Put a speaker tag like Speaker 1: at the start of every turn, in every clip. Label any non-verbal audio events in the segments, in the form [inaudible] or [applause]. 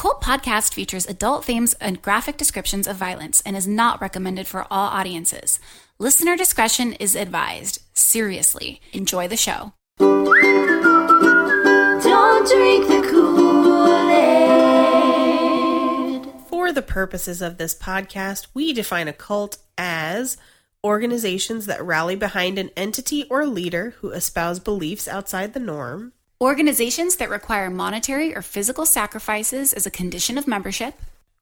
Speaker 1: Cult Podcast features adult themes and graphic descriptions of violence and is not recommended for all audiences. Listener discretion is advised. Seriously, enjoy the show.
Speaker 2: Don't drink the Kool-Aid.
Speaker 3: For the purposes of this podcast, we define a cult as organizations that rally behind an entity or leader who espouse beliefs outside the norm,
Speaker 1: Organizations that require monetary or physical sacrifices as a condition of membership.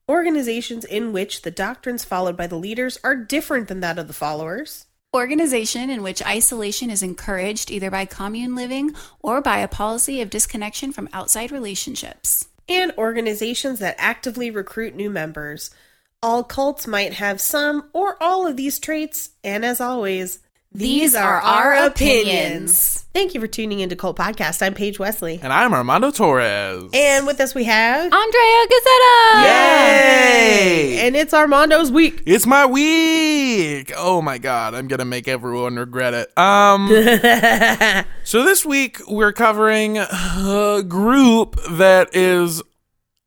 Speaker 3: organizations in which the doctrines followed by the leaders are different than that of the followers,
Speaker 1: Organization in which isolation is encouraged either by commune living or by a policy of disconnection from outside relationships.
Speaker 3: and organizations that actively recruit new members. All cults might have some or all of these traits, and as always,
Speaker 1: These are our opinions.
Speaker 3: Thank you for tuning into Cult Podcast. I'm Paige Wesley.
Speaker 4: And I'm Armando Torres.
Speaker 3: And with us we have
Speaker 1: Andrea Gazzetta!
Speaker 4: Yay!
Speaker 3: and it's Armando's week.
Speaker 4: It's my week. Oh my god, I'm gonna make everyone regret it. Um, [laughs] so this week we're covering a group that is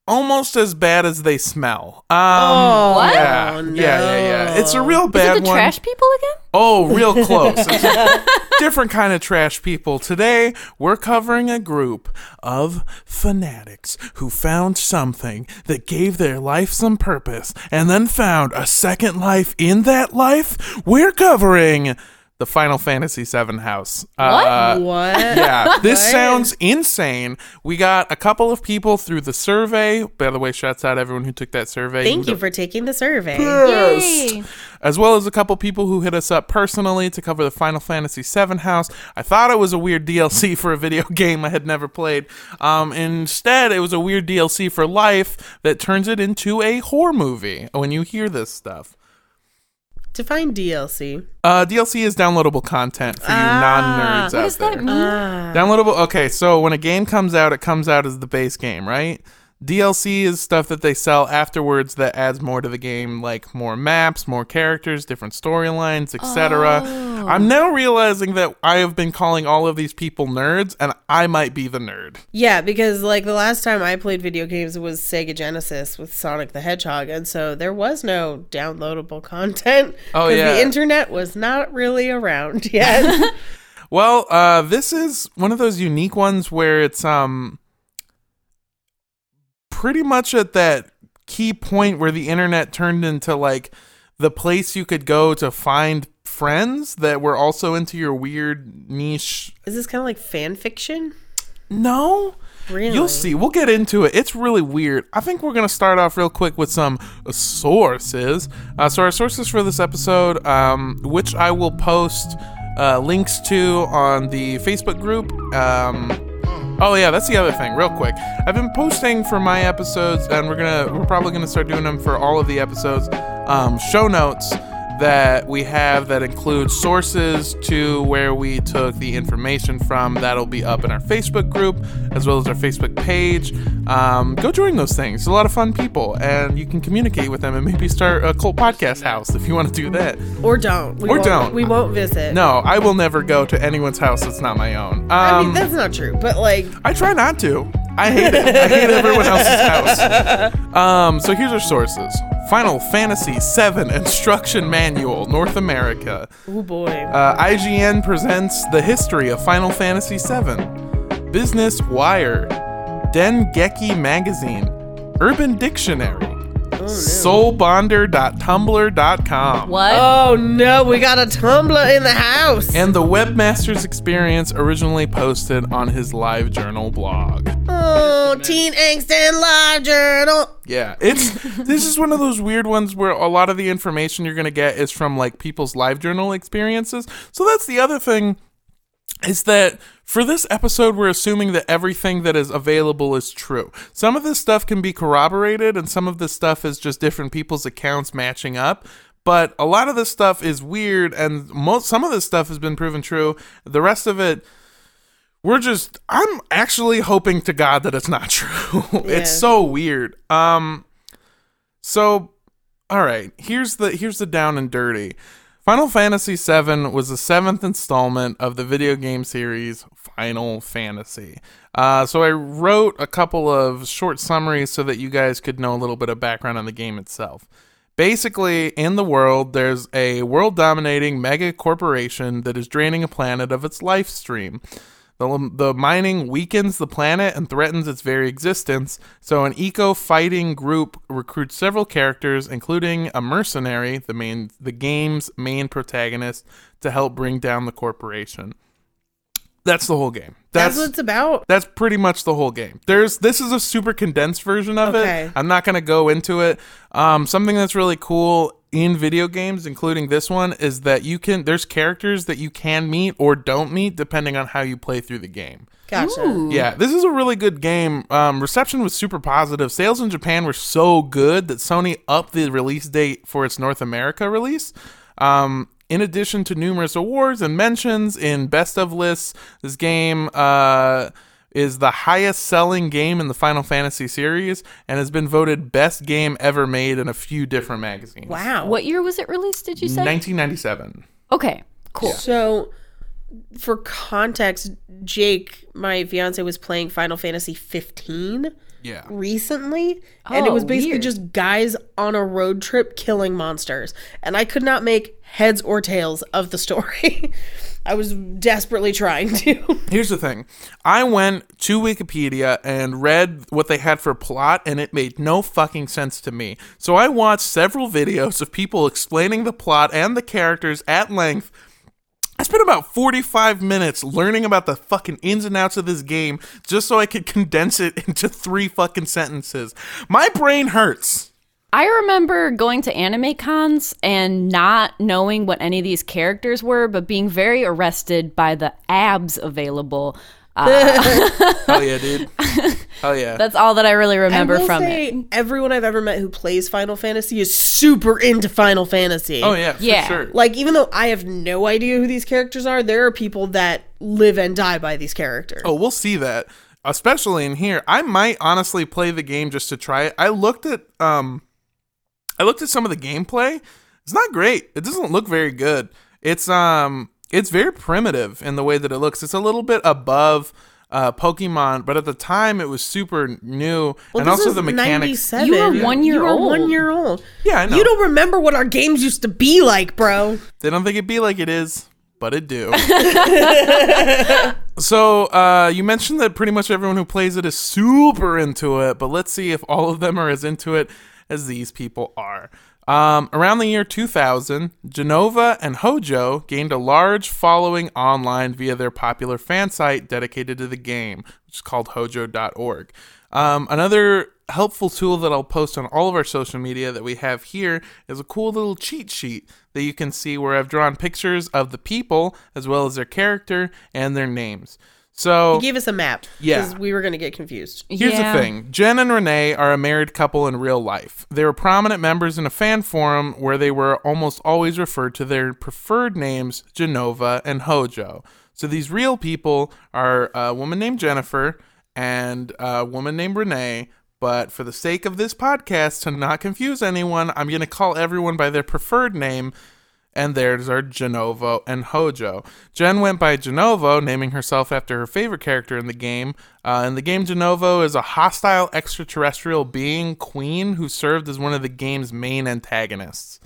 Speaker 4: almost as bad as they smell. Um,
Speaker 3: Oh,
Speaker 1: What?
Speaker 4: yeah,
Speaker 3: no.
Speaker 4: yeah, yeah, yeah. It's a real
Speaker 5: Is
Speaker 4: bad
Speaker 5: it the
Speaker 4: one.
Speaker 5: trash people again?
Speaker 4: Oh, real close. It's a [laughs] different kind of trash people. Today, we're covering a group of fanatics who found something that gave their life some purpose and then found a second life in that life. We're covering the Final Fantasy VII house. Uh,
Speaker 3: What? [laughs]
Speaker 4: yeah, [laughs] this
Speaker 3: What?
Speaker 4: sounds insane. We got a couple of people through the survey. By the way, shouts out everyone who took that survey.
Speaker 3: Thank
Speaker 4: can
Speaker 3: you for taking the survey.
Speaker 5: Yay.
Speaker 4: as well as a couple people who hit us up personally to cover the Final Fantasy VII house. I thought it was a weird DLC [laughs] for a video game I had never played. Um, instead, it was a weird DLC for life that turns it into a horror movie when you hear this stuff.
Speaker 3: Define DLC.
Speaker 4: Uh, DLC is downloadable content for you
Speaker 3: Ah,
Speaker 4: non nerds out there.
Speaker 5: What does that mean?
Speaker 4: Downloadable. Okay, so when a game comes out, it comes out as the base game, right? DLC is stuff that they sell afterwards that adds more to the game, like more maps, more characters, different storylines, etc. I'm now realizing that I have been calling all of these people nerds, and I might be the nerd.
Speaker 3: Yeah, because like the last time I played video games was Sega Genesis with Sonic the Hedgehog, and so there was no downloadable [laughs] content.
Speaker 4: Oh, yeah.
Speaker 3: the internet was not really around [laughs] yet. [laughs]
Speaker 4: Well, uh, this is one of those unique ones where it's um pretty much at that key point where the internet turned into like the place you could go to find friends that were also into your weird niche.
Speaker 3: Is this kind of like fan fiction?
Speaker 4: No.
Speaker 3: Really?
Speaker 4: You'll see. We'll get into it. It's really weird. I think we're going to start off real quick with some sources. Uh, so, our sources for this episode, um, which I will post uh, links to on the Facebook group. Um, oh yeah, that's the other thing. Real quick, I've been posting for my episodes, and we're gonna we're probably gonna start doing them for all of the episodes. Um, show notes that we have that includes sources to where we took the information from. That'll be up in our Facebook group as well as our Facebook page. Um, go join those things. It's a lot of fun people, and you can communicate with them and maybe start a cult podcast house if you want to do that.
Speaker 3: Or don't. We
Speaker 4: Or
Speaker 3: won't-
Speaker 4: don't.
Speaker 3: We won't visit.
Speaker 4: No, I will never go to anyone's house that's not my own. Um,
Speaker 3: I mean that's not true. But like,
Speaker 4: I try not to. I hate it. I hate everyone else's house. Um, so here's our sources. Final Fantasy VII [laughs] Instruction Manual, North America.
Speaker 3: oh boy.
Speaker 4: Uh, IGN presents the history of Final Fantasy VII. Business Wire. Dengeki Magazine. Urban Dictionary. Soulbonder.tumblr.com.
Speaker 5: What?
Speaker 3: oh no, we got a Tumblr in the house.
Speaker 4: And the webmaster's experience originally posted on his live journal blog.
Speaker 3: oh, Teen Angst and Live Journal.
Speaker 4: Yeah, it's [laughs] this is one of those weird ones where a lot of the information you're going to get is from like people's live journal experiences. So that's the other thing is that for this episode we're assuming that everything that is available is true. Some of this stuff can be corroborated and some of this stuff is just different people's accounts matching up. But a lot of this stuff is weird and most some of this stuff has been proven true. The rest of it we're just I'm actually hoping to God that it's not [laughs] true.
Speaker 3: Yeah.
Speaker 4: it's so weird. Um so all right, here's the here's the down and dirty. Final Fantasy VII was the seventh installment of the video game series Final Fantasy. Uh, so I wrote a couple of short summaries so that you guys could know a little bit of background on the game itself. Basically, in the world, there's a world dominating mega corporation that is draining a planet of its life stream. The, the mining weakens the planet and threatens its very existence, so an eco fighting group recruits several characters, including a mercenary, the main the game's main protagonist, to help bring down the corporation. That's the whole game.
Speaker 3: That's,
Speaker 4: That's
Speaker 3: what it's about.
Speaker 4: that's pretty much the whole game. There's this is a super condensed version of
Speaker 3: Okay.
Speaker 4: it. I'm not gonna go into it. Um, something that's really cool in video games, including this one, is that you can there's characters that you can meet or don't meet depending on how you play through the game.
Speaker 3: Gotcha.
Speaker 4: Yeah, this is a really good game. Um, reception was super positive. Sales in Japan were so good that Sony upped the release date for its North America release. Um, in addition to numerous awards and mentions in best of lists, this game uh, is the highest selling game in the Final Fantasy series and has been voted best game ever made in a few different magazines.
Speaker 3: Wow.
Speaker 5: What year was it released? Did you say?
Speaker 4: 1997.
Speaker 5: Okay, cool.
Speaker 3: So, for context, Jake, my fiance, was playing Final Fantasy 15
Speaker 4: Yeah.
Speaker 3: recently, and it
Speaker 5: Oh,
Speaker 3: was basically
Speaker 5: weird.
Speaker 3: just guys on a road trip killing monsters, and I could not make heads or tails of the story. [laughs] I was desperately trying to. [laughs]
Speaker 4: Here's the thing. I went to Wikipedia and read what they had for plot, and it made no fucking sense to me. So I watched several videos of people explaining the plot and the characters at length. I spent about 45 minutes learning about the fucking ins and outs of this game just so I could [laughs] condense it into three fucking sentences. My brain hurts.
Speaker 5: I remember going to anime cons and not knowing what any of these characters were, but being very arrested by the abs available. [laughs]
Speaker 4: Hell yeah, dude. [laughs] Hell yeah.
Speaker 5: That's all that I really remember
Speaker 3: I
Speaker 5: from
Speaker 3: say,
Speaker 5: it.
Speaker 3: everyone I've ever met who plays Final Fantasy is super into Final Fantasy.
Speaker 4: oh yeah, for
Speaker 5: Yeah.
Speaker 4: sure.
Speaker 3: Like, even though I have no idea who these characters are, there are people that live and die by these characters.
Speaker 4: Oh, we'll see that. Especially in here. I might honestly play the game just to try it. I looked at um I looked at some of the gameplay. It's not great. It doesn't look very good. It's um it's very primitive in the way that it looks. It's a little bit above uh, Pokemon, but at the time it was super new,
Speaker 3: Well,
Speaker 4: and also the mechanics.
Speaker 5: You were one year
Speaker 3: You were
Speaker 5: old.
Speaker 3: one year old.
Speaker 4: Yeah, I know.
Speaker 3: You don't remember what our games used to be like, bro.
Speaker 4: They don't think it'd be like it is, but it do. [laughs] so uh, you mentioned that pretty much everyone who plays it is super into it, but let's see if all of them are as into it as these people are. Um, around the year 2000, Jenova and Hojo gained a large following online via their popular fan site dedicated to the game, which is called hojo.org. Um, another helpful tool that I'll post on all of our social media that we have here is a cool little cheat sheet that you can see where I've drawn pictures of the people as well as their character and their names. So
Speaker 3: He gave us a map.
Speaker 4: Yeah.
Speaker 3: Because we were going to get confused.
Speaker 4: Here's
Speaker 5: Yeah.
Speaker 4: the thing Jen and Renee are a married couple in real life. They were prominent members in a fan forum where they were almost always referred to their preferred names, Jenova and Hojo. So these real people are a woman named Jennifer and a woman named Renee. But for the sake of this podcast, to not confuse anyone, I'm going to call everyone by their preferred name and theirs are Jenova and Hojo. Jen went by Jenova, naming herself after her favorite character in the game. Uh, in the game, Jenova is a hostile extraterrestrial being, Queen, who served as one of the game's main antagonists.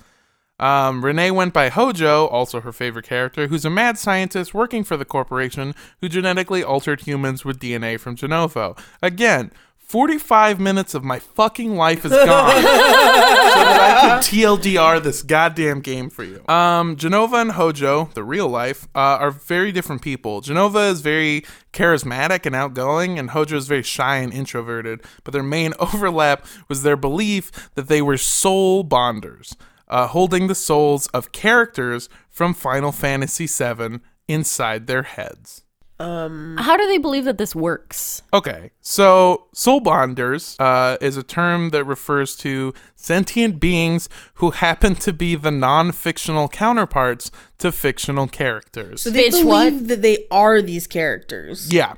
Speaker 4: Um, Renee went by Hojo, also her favorite character, who's a mad scientist working for the corporation who genetically altered humans with DNA from Jenova. Again, 45 minutes of my fucking life is gone [laughs] so that I can TLDR this goddamn game for you. Um, Jenova and Hojo, the real life, uh, are very different people. Jenova is very charismatic and outgoing, and Hojo is very shy and introverted. But their main [laughs] overlap was their belief that they were soul bonders, uh, holding the souls of characters from Final Fantasy VII inside their heads.
Speaker 5: How do they believe that this works?
Speaker 4: Okay, so soul bonders uh, is a term that refers to sentient beings who happen to be the non-fictional counterparts to fictional characters.
Speaker 3: So they
Speaker 5: Bitch,
Speaker 3: believe
Speaker 5: what?
Speaker 3: that they are these characters.
Speaker 4: yeah,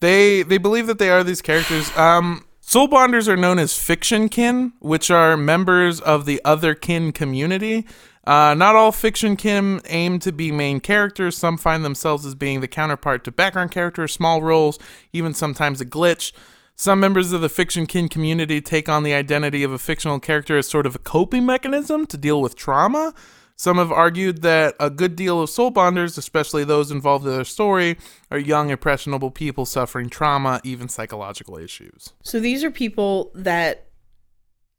Speaker 4: they they believe that they are these characters. Um, soul bonders are known as fiction kin, which are members of the other kin community. Uh, not all fiction kin aim to be main characters. Some find themselves as being the counterpart to background characters, small roles, even sometimes a glitch. Some members of the fiction kin community take on the identity of a fictional character as sort of a coping mechanism to deal with trauma. Some have argued that a good deal of soul bonders, especially those involved in their story, are young, impressionable people suffering trauma, even psychological issues.
Speaker 3: So these are people that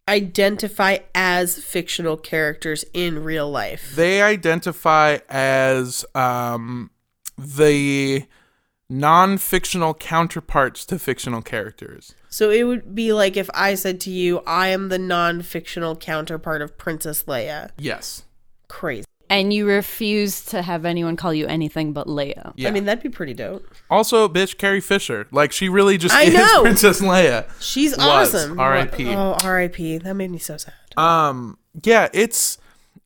Speaker 3: identify as fictional characters in real life.
Speaker 4: They identify as um, the non fictional counterparts to fictional characters.
Speaker 3: So it would be like if I said to you, I am the non fictional counterpart of Princess Leia.
Speaker 4: Yes.
Speaker 3: Crazy.
Speaker 5: And you refuse to have anyone call you anything but Leia.
Speaker 4: Yeah.
Speaker 3: I mean, that'd be pretty dope.
Speaker 4: Also, bitch, Carrie Fisher. Like, she really just
Speaker 3: I
Speaker 4: is [laughs]
Speaker 3: know.
Speaker 4: Princess Leia.
Speaker 3: She's
Speaker 4: Was.
Speaker 3: awesome.
Speaker 4: R.I.P..
Speaker 3: Oh, R.I.P. That made me so sad.
Speaker 4: um yeah it's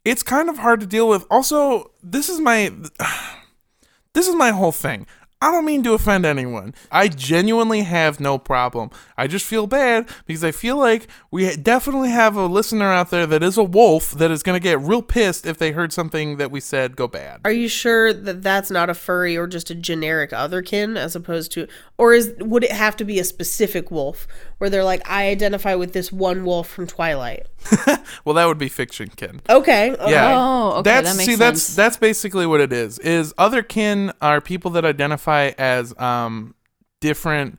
Speaker 4: it's kind of hard to deal with also this is my [sighs] this is my whole thing i don't mean to offend anyone. I genuinely have no problem. I just feel bad because i feel like we definitely have a listener out there that is a wolf that is going to get real pissed if they heard something that we said go bad.
Speaker 3: Are you sure that that's not a furry or just a generic otherkin as opposed to, or is would it have to be a specific wolf where they're like, I identify with this one wolf from Twilight? [laughs]
Speaker 4: well that would be fiction kin
Speaker 3: Okay. okay.
Speaker 4: Yeah.
Speaker 5: Oh, okay,
Speaker 4: That's
Speaker 5: that makes
Speaker 4: see that's that's basically what it is. Is other kin are people that identify as um different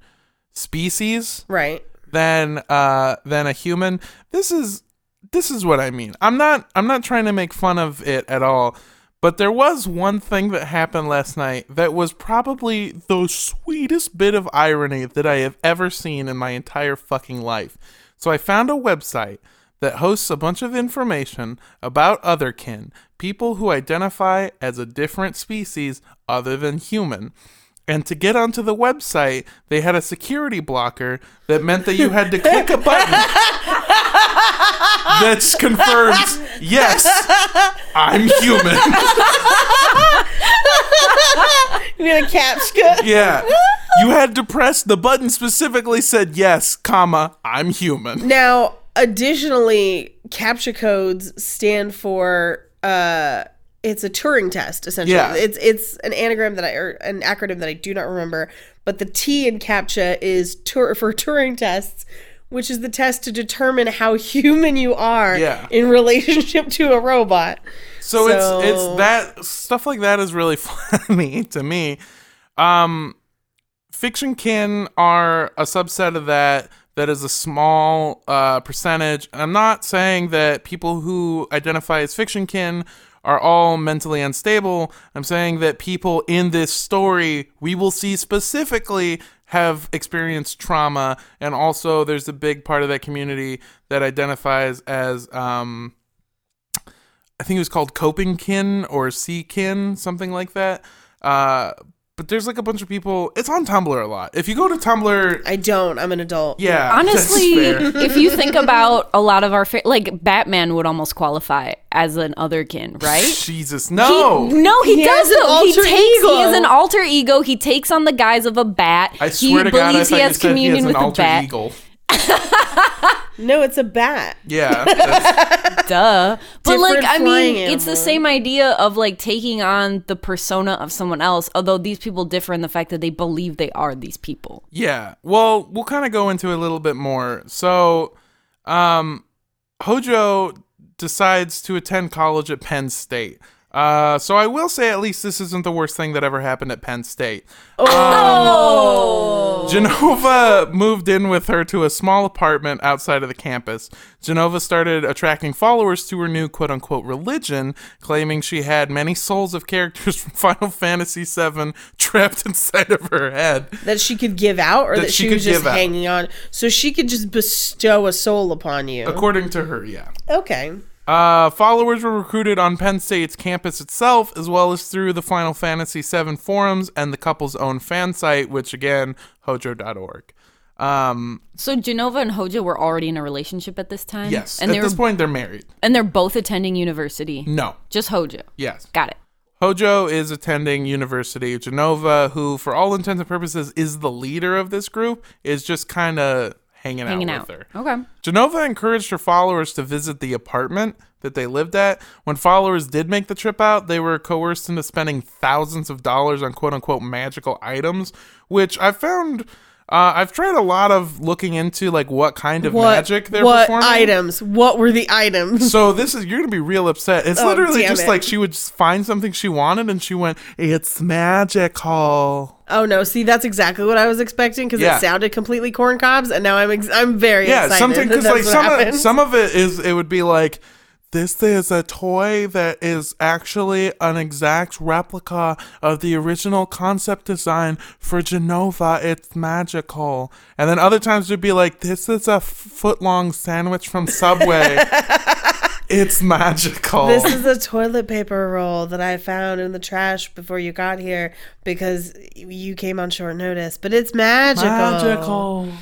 Speaker 4: species
Speaker 3: Right.
Speaker 4: than uh than a human. This is this is what I mean. I'm not I'm not trying to make fun of it at all. But there was one thing that happened last night that was probably the sweetest bit of irony that I have ever seen in my entire fucking life. So I found a website that hosts a bunch of information about otherkin, people who identify as a different species other than human. And to get onto the website, they had a security blocker that meant that you had to click a button [laughs] that's confirms, yes, I'm human.
Speaker 3: You mean a captcha?
Speaker 4: yeah. You had to press the button specifically said yes, comma, I'm human.
Speaker 3: Now, additionally, captcha codes stand for uh it's a Turing test essentially.
Speaker 4: Yeah.
Speaker 3: It's it's an anagram that I or an acronym that I do not remember, but the T in captcha is tur- for Turing tests, which is the test to determine how human you are
Speaker 4: Yeah.
Speaker 3: in relationship to a robot.
Speaker 4: So,
Speaker 3: So-
Speaker 4: it's it's that stuff like that is really [laughs] funny to me. Um fiction kin are a subset of that that is a small uh, percentage. I'm not saying that people who identify as fiction kin are all mentally unstable. I'm saying that people in this story we will see specifically have experienced trauma, and also there's a big part of that community that identifies as um, I think it was called coping kin or sea kin, something like that. Uh, but there's like a bunch of people. It's on Tumblr a lot. If you go to Tumblr,
Speaker 3: I don't. I'm an adult.
Speaker 4: yeah,
Speaker 5: Honestly, [laughs] if you think about a lot of our fa- like Batman would almost qualify as an otherkin, right?
Speaker 4: Jesus, no.
Speaker 5: He, no, he,
Speaker 3: He
Speaker 5: doesn't. He
Speaker 3: alter
Speaker 5: takes
Speaker 3: ego.
Speaker 5: he has an alter ego. He takes on the guise of a bat.
Speaker 4: I
Speaker 5: he
Speaker 4: swear to God, I
Speaker 5: believes
Speaker 4: thought
Speaker 5: he has
Speaker 4: said he has
Speaker 5: communion
Speaker 4: an
Speaker 5: with a bat.
Speaker 4: eagle. [laughs]
Speaker 3: No, it's a bat.
Speaker 4: Yeah, [laughs]
Speaker 5: Duh. But like I mean,
Speaker 3: flying
Speaker 5: it's the same idea of like taking on the persona of someone else, although these people differ in the fact that they believe they are these people.
Speaker 4: yeah. Well, we'll kind of go into it a little bit more. So, um, Hojo decides to attend college at Penn State. Uh, so I will say at least this isn't the worst thing that ever happened at Penn State.
Speaker 5: Oh.
Speaker 4: Jenova moved in with her to a small apartment outside of the campus. Jenova started attracting followers to her new quote unquote religion, claiming she had many souls of characters [laughs] from Final Fantasy VII trapped inside of her head.
Speaker 3: That she could give out or
Speaker 4: That
Speaker 3: that,
Speaker 4: she
Speaker 3: she, was just
Speaker 4: out.
Speaker 3: hanging on. So she could just bestow a soul upon you.
Speaker 4: According to her, yeah.
Speaker 3: Okay.
Speaker 4: Uh, followers were recruited on Penn State's campus itself, as well as through the Final Fantasy VII forums and the couple's own fan site, which again, hojo.org. Um,
Speaker 5: So Jenova and Hojo were already in a relationship at this time.
Speaker 4: yes,
Speaker 5: and
Speaker 4: at
Speaker 5: they were
Speaker 4: this point, they're married.
Speaker 5: and they're both attending university.
Speaker 4: No,
Speaker 5: Just Hojo.
Speaker 4: yes.
Speaker 5: Got it.
Speaker 4: Hojo is attending University of Jenova, who, for all intents and purposes, is the leader of this group, is just kind of hanging,
Speaker 5: Hanging
Speaker 4: out
Speaker 5: out.
Speaker 4: with her.
Speaker 5: Okay.
Speaker 4: Jenova encouraged her followers to visit the apartment that they lived at. When followers did make the trip out, they were coerced into spending thousands of dollars on quote unquote magical items, which I found. Uh, I've tried a lot of looking into like what kind of
Speaker 3: What
Speaker 4: magic they're
Speaker 3: what
Speaker 4: performing.
Speaker 3: items? What were the items?
Speaker 4: So this is you're gonna be real upset. It's
Speaker 3: Oh,
Speaker 4: literally just
Speaker 3: it.
Speaker 4: like she would find something she wanted and she went, "It's magical."
Speaker 3: Oh no! See, that's exactly what I was expecting because
Speaker 4: Yeah.
Speaker 3: it sounded completely corn cobs, and now I'm ex- I'm very
Speaker 4: Yeah,
Speaker 3: excited.
Speaker 4: something because like some of, some of it is it would be like this is a toy that is actually an exact replica of the original concept design for Jenova. It's magical. And then other times you'd be like this is a foot long sandwich from Subway. [laughs] it's magical.
Speaker 3: This is a toilet paper roll that I found in the trash before you got here because you came on short notice. But it's magical.
Speaker 4: magical.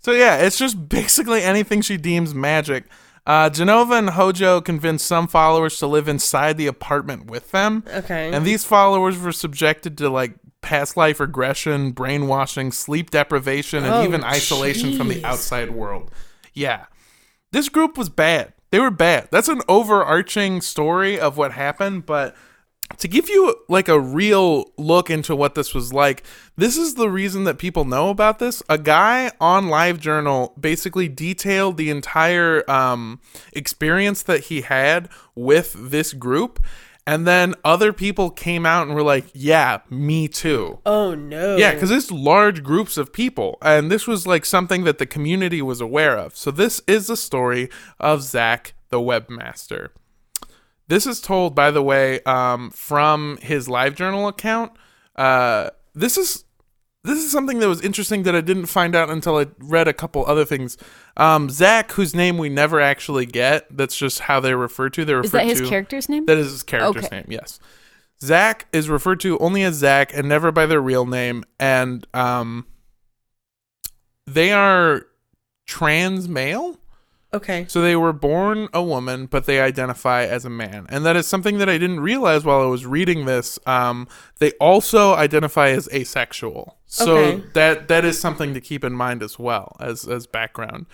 Speaker 4: So yeah, it's just basically anything she deems magic. Uh, Jenova and Hojo convinced some followers to live inside the apartment with them.
Speaker 3: Okay.
Speaker 4: And these followers were subjected to like past life regression, brainwashing, sleep deprivation, and
Speaker 3: Oh,
Speaker 4: even isolation from the outside world. Yeah. This group was bad. They were bad. That's an overarching story of what happened, but to give you like a real look into what this was like, this is the reason that people know about this. A guy on LiveJournal basically detailed the entire um, experience that he had with this group. And then other people came out and were like, yeah, me too.
Speaker 3: Oh no.
Speaker 4: Yeah, because it's large groups of people, and this was like something that the community was aware of. So this is the story of Zach, the webmaster. This is told, by the way, um, from his LiveJournal account. Uh, this is this is something that was interesting that I didn't find out until I read a couple other things. Um, Zach, whose name we never actually get, that's just how they're referred to. They're referred
Speaker 5: Is that his
Speaker 4: to,
Speaker 5: character's name?
Speaker 4: that is his character's
Speaker 5: Okay.
Speaker 4: name, yes. Zach is referred to only as Zach and never by their real name. And um, they are trans male.
Speaker 3: Okay.
Speaker 4: So they were born a woman, but they identify as a man. And that is something that I didn't realize while I was reading this. Um, they also identify as asexual. So
Speaker 3: Okay.
Speaker 4: that that is something to keep in mind as well as as background.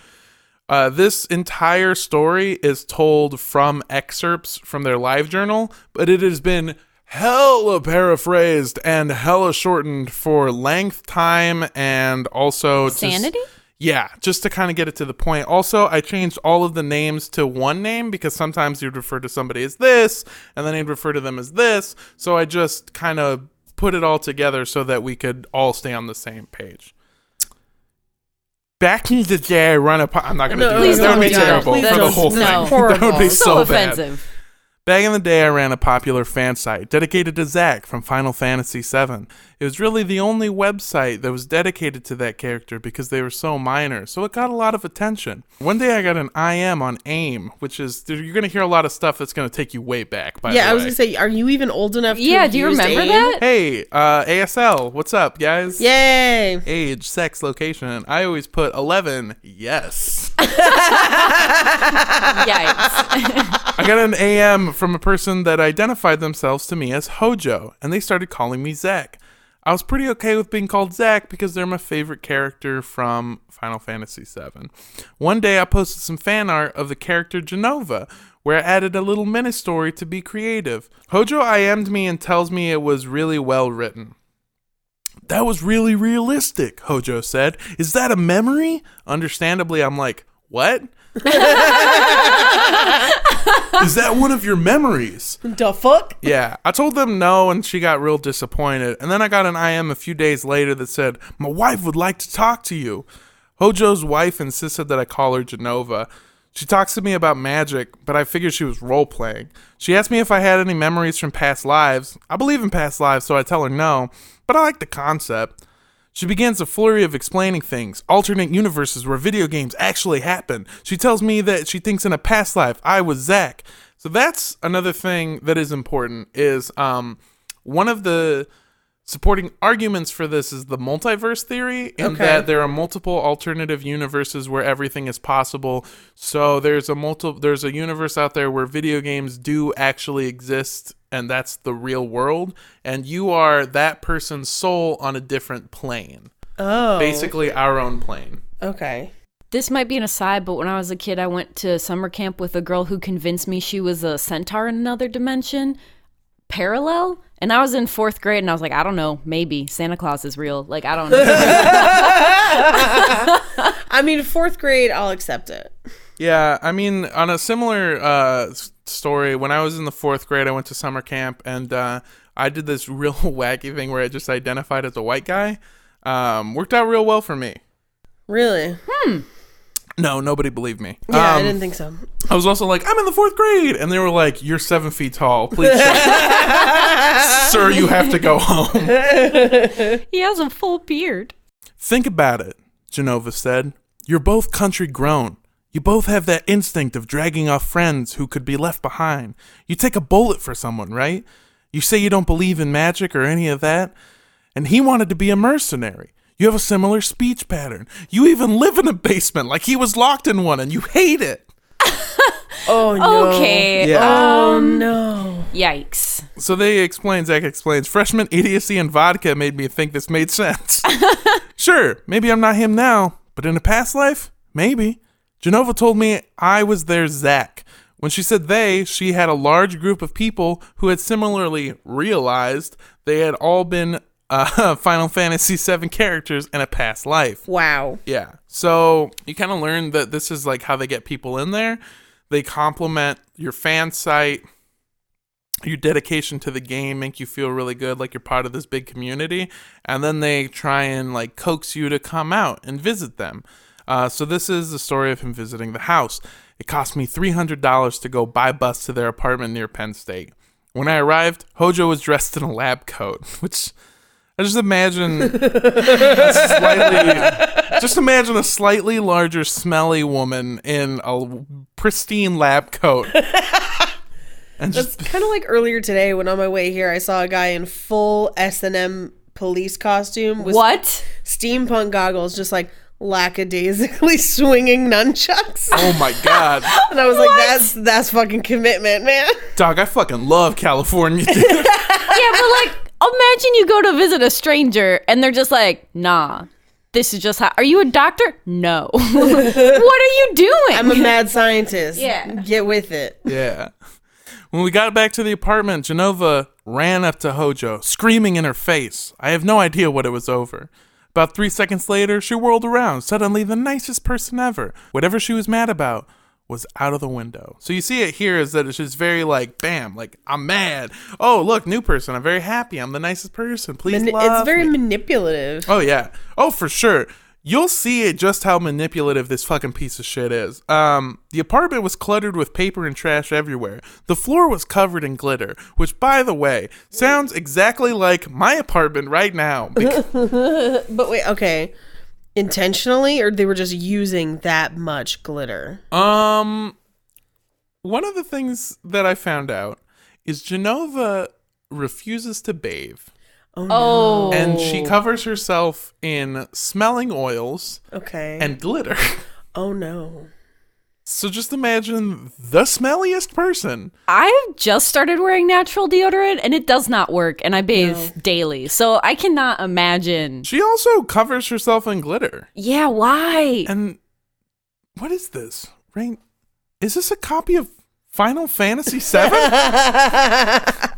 Speaker 4: Uh, this entire story is told from excerpts from their live journal, but it has been hella paraphrased and hella shortened for length, time, and also just-
Speaker 5: Sanity?
Speaker 4: Yeah, just to kind of get it to the point. Also, I changed all of the names to one name because sometimes you'd refer to somebody as this, and then you'd refer to them as this. So I just kind of put it all together so that we could all stay on the same page. Back in the day, I run a. Po- I'm not going to
Speaker 3: No,
Speaker 4: do
Speaker 5: please
Speaker 4: that. That would be
Speaker 5: don't do
Speaker 4: terrible for the
Speaker 5: don't.
Speaker 4: whole thing.
Speaker 5: No. [laughs]
Speaker 4: That would be
Speaker 3: Horrible.
Speaker 4: so,
Speaker 5: offensive.
Speaker 4: bad.
Speaker 5: Offensive.
Speaker 4: Back in the day, I ran a popular fan site dedicated to Zack from Final Fantasy VII. It was really the only website that was dedicated to that character because they were so minor, so it got a lot of attention. One day I got an IM on AIM, which is, you're going to hear a lot of stuff that's going to take you way back, by the way.
Speaker 3: Yeah, I was gonna say, are you even old enough? To
Speaker 5: Yeah,
Speaker 3: have
Speaker 5: do you
Speaker 3: used
Speaker 5: remember
Speaker 3: AIM?
Speaker 5: that?
Speaker 4: Hey, uh, ASL, what's up, guys?
Speaker 3: Yay!
Speaker 4: Age, sex, location. I always put 11. Yes. [laughs]
Speaker 5: Yikes. [laughs]
Speaker 4: I got an AM from a person that identified themselves to me as Hojo, and they started calling me Zack. I was pretty okay with being called Zack because they're my favorite character from Final Fantasy VII. One day I posted some fan art of the character Jenova, where I added a little mini story to be creative. Hojo IM'd me and tells me it was really well written. That was really realistic, Hojo said. Is that a memory? Understandably, I'm like, what? [laughs] Is that one of your memories?
Speaker 3: The fuck?
Speaker 4: Yeah, I told them no, and she got real disappointed. And then I got an IM a few days later that said, My wife would like to talk to you. Hojo's wife insisted that I call her Jenova. She talks to me about magic, but I figured she was role playing. She asked me if I had any memories from past lives. I believe in past lives, so I tell her no, but I like the concept. She begins a flurry of explaining things, alternate universes where video games actually happen. She tells me that she thinks in a past life I was Zack. So that's another thing that is important is um one of the supporting arguments for this is the multiverse theory and
Speaker 3: Okay.
Speaker 4: that there are multiple alternative universes where everything is possible. So there's a multi there's a universe out there where video games do actually exist and that's the real world and you are that person's soul on a different plane.
Speaker 3: Oh.
Speaker 4: Basically our own plane.
Speaker 3: Okay.
Speaker 5: This might be an aside, but when I was a kid, I went to summer camp with a girl who convinced me she was a centaur in another dimension, parallel. And I was in fourth grade, and I was like, I don't know, maybe Santa Claus is real. Like, I don't know. [laughs]
Speaker 3: I mean, fourth grade, I'll accept it.
Speaker 4: Yeah, I mean, on a similar uh, story, when I was in the fourth grade, I went to summer camp and uh, I did this [laughs] real wacky thing where I just identified as a white guy. Um, worked out real well for me.
Speaker 3: Really?
Speaker 4: No, nobody believed me.
Speaker 3: Yeah, I
Speaker 4: Um,
Speaker 3: didn't think so.
Speaker 4: I was also like, I'm in the fourth grade, and they were like, "You're seven feet tall, please, [laughs] sir. You have to go home." [laughs]
Speaker 5: he has a full beard.
Speaker 4: Think about it, Jenova said. You're both country grown. You both have that instinct of dragging off friends who could be left behind. You take a bullet for someone, right? You say you don't believe in magic or any of that. And he wanted to be a mercenary. You have a similar speech pattern. You even live in a basement like he was locked in one and you hate it. [laughs]
Speaker 3: Oh no.
Speaker 5: Okay.
Speaker 4: Yeah.
Speaker 3: Um, oh no.
Speaker 5: Yikes.
Speaker 4: So they explain, Zach explains, freshman idiocy and vodka made me think this made sense. [laughs] sure, maybe I'm not him now, but in a past life, maybe. Jenova told me I was their Zach. When she said they, she had a large group of people who had similarly realized they had all been uh, [laughs] Final Fantasy VII characters in a past life.
Speaker 3: Wow.
Speaker 4: Yeah. So you kind of learn that this is like how they get people in there. They compliment your fan site, your dedication to the game, make you feel really good, like you're part of this big community, and then they try and like coax you to come out and visit them. Uh, so this is the story of him visiting the house. It cost me three hundred dollars to go by bus to their apartment near Penn State. When I arrived, Hojo was dressed in a lab coat, [laughs] which I just imagine slightly, just imagine a slightly larger, smelly woman in a pristine lab coat. [laughs] And
Speaker 3: It's
Speaker 4: just
Speaker 3: kind of like earlier today when on my way here I saw a guy in full S and M police costume with
Speaker 5: What?
Speaker 3: steampunk goggles, just like lackadaisically [laughs] swinging nunchucks.
Speaker 4: oh my god, [laughs]
Speaker 3: And I was like, that's that's fucking commitment, man. [laughs]
Speaker 4: dog! I fucking love California.
Speaker 5: Yeah, but like, imagine you go to visit a stranger and they're just like, nah, this is just how. Are you a doctor? No. what are you doing?
Speaker 3: I'm a mad scientist.
Speaker 5: Yeah.
Speaker 3: Get with it.
Speaker 4: Yeah. When we got back to the apartment, Jenova ran up to Hojo, screaming in her face. I have no idea what it was over. About three seconds later, she whirled around, suddenly the nicest person ever. Whatever she was mad about was out of the window. So you see it here is that it's just very like, bam, like, I'm mad. Oh, look, new person. I'm very happy. I'm the nicest person. Please love
Speaker 3: it's very
Speaker 4: me.
Speaker 3: manipulative.
Speaker 4: Oh yeah. Oh for sure. You'll see it just how manipulative this fucking piece of shit is. Um, the apartment was cluttered with paper and trash everywhere. The floor was covered in glitter, which, by the way, sounds exactly like my apartment right now. [laughs]
Speaker 3: But wait, okay. Intentionally, or they were just using that much glitter?
Speaker 4: um, one of the things that I found out is Jenova refuses to bathe,
Speaker 5: oh. oh.
Speaker 4: and she covers herself in smelling oils
Speaker 3: Okay.
Speaker 4: and glitter. [laughs]
Speaker 3: oh no.
Speaker 4: So just imagine the smelliest person
Speaker 5: I've just started wearing natural deodorant and it does not work, and I bathe daily. So I cannot imagine.
Speaker 4: She also covers herself in glitter.
Speaker 5: Yeah, why?
Speaker 4: And what is this? Rain Is this a copy of Final Fantasy VII? [laughs]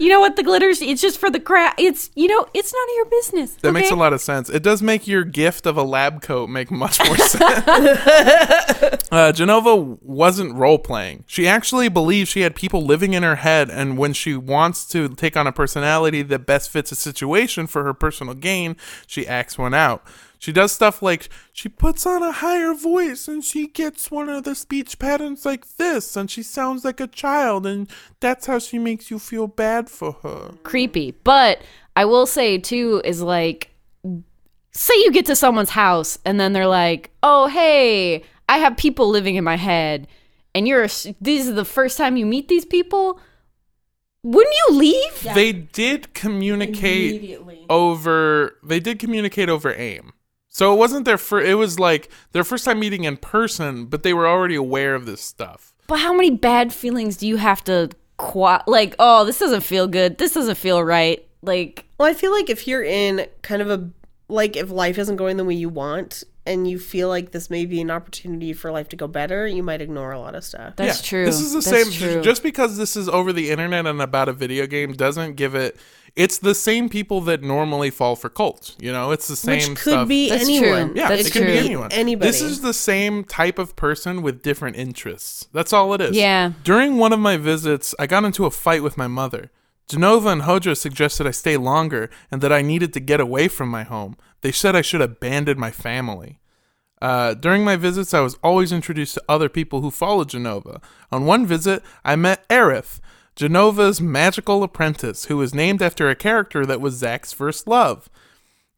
Speaker 5: You know what? The glitters, it's just for the crap. It's, you know, it's none of your business.
Speaker 4: That makes a lot of sense. It does make your gift of a lab coat make much more [laughs] sense. uh, Jenova wasn't role playing. She actually believed she had people living in her head, and when she wants to take on a personality that best fits a situation for her personal gain, she acts one out. She does stuff like she puts on a higher voice and she gets one of the speech patterns like this, and she sounds like a child, and that's how she makes you feel bad for her.
Speaker 5: creepy. But I will say too is like say you get to someone's house and then they're like, "Oh, hey, I have people living in my head." And you're this is the first time you meet these people? Wouldn't you leave?
Speaker 4: They did communicate over. They did communicate over AIM. So it wasn't their first. It was like their first time meeting in person, but they were already aware of this stuff.
Speaker 5: But how many bad feelings do you have to qua- like, "Oh, this doesn't feel good. This doesn't feel right." Like
Speaker 3: Well, I feel like if you're in kind of a like if life isn't going the way you want and you feel like this may be an opportunity for life to go better, you might ignore a lot of stuff.
Speaker 5: That's true.
Speaker 4: This is the
Speaker 5: That's
Speaker 4: same.
Speaker 5: True.
Speaker 4: Just because this is over the internet and about a video game doesn't give it. It's the same people that normally fall for cults. You know, it's the same
Speaker 3: Which could
Speaker 4: stuff.
Speaker 3: be
Speaker 5: That's
Speaker 3: anyone.
Speaker 5: true.
Speaker 4: Yeah,
Speaker 5: That's
Speaker 4: it can be anyone.
Speaker 3: Anybody.
Speaker 4: This is the same type of person with different interests. That's all it is.
Speaker 5: Yeah.
Speaker 4: During one of my visits, I got into a fight with my mother. Jenova and Hojo suggested I stay longer and that I needed to get away from my home. They said I should abandon my family. Uh, during my visits, I was always introduced to other people who followed Jenova. On one visit, I met Aerith, Jenova's magical apprentice, who was named after a character that was Zack's first love.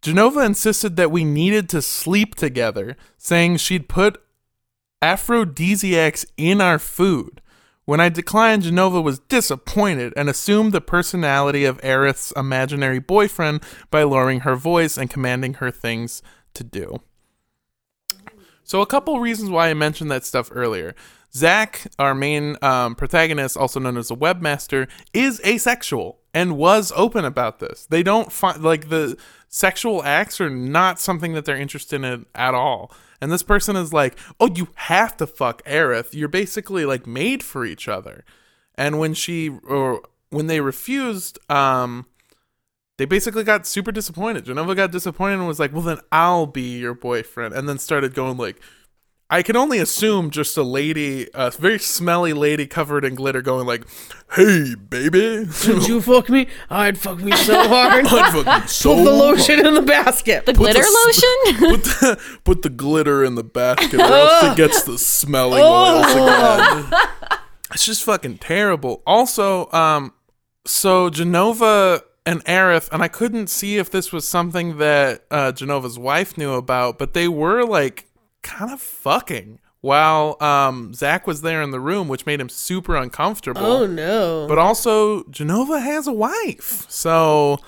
Speaker 4: Jenova insisted that we needed to sleep together, saying she'd put aphrodisiacs in our food. When I declined, Jenova was disappointed and assumed the personality of Aerith's imaginary boyfriend by lowering her voice and commanding her things to do. So, a couple reasons why I mentioned that stuff earlier. Zack, our main um, protagonist, also known as a webmaster, is asexual and was open about this. They don't find like the sexual acts are not something that they're interested in at all. And this person is like, "Oh, you have to fuck Aerith. You're basically like made for each other." And when she or when they refused, um, they basically got super disappointed. Jenova got disappointed and was like, "Well, then I'll be your boyfriend," and then started going like, "I can only assume just a lady, a very smelly lady covered in glitter, going like, hey, baby,
Speaker 3: Would you fuck me? I'd fuck me so [laughs] hard.
Speaker 4: I'd fucking so
Speaker 3: Put the lotion in the basket.
Speaker 5: the glitter lotion? [laughs]
Speaker 4: Put the, put the glitter in the basket, or else it [laughs] gets the smelling oils again. It's just fucking terrible. Also, um, so Jenova and Aerith, and I couldn't see if this was something that uh, Jenova's wife knew about, but they were like kind of fucking while um, Zach was there in the room, which made him super uncomfortable.
Speaker 3: oh no.
Speaker 4: But also, Jenova has a wife. So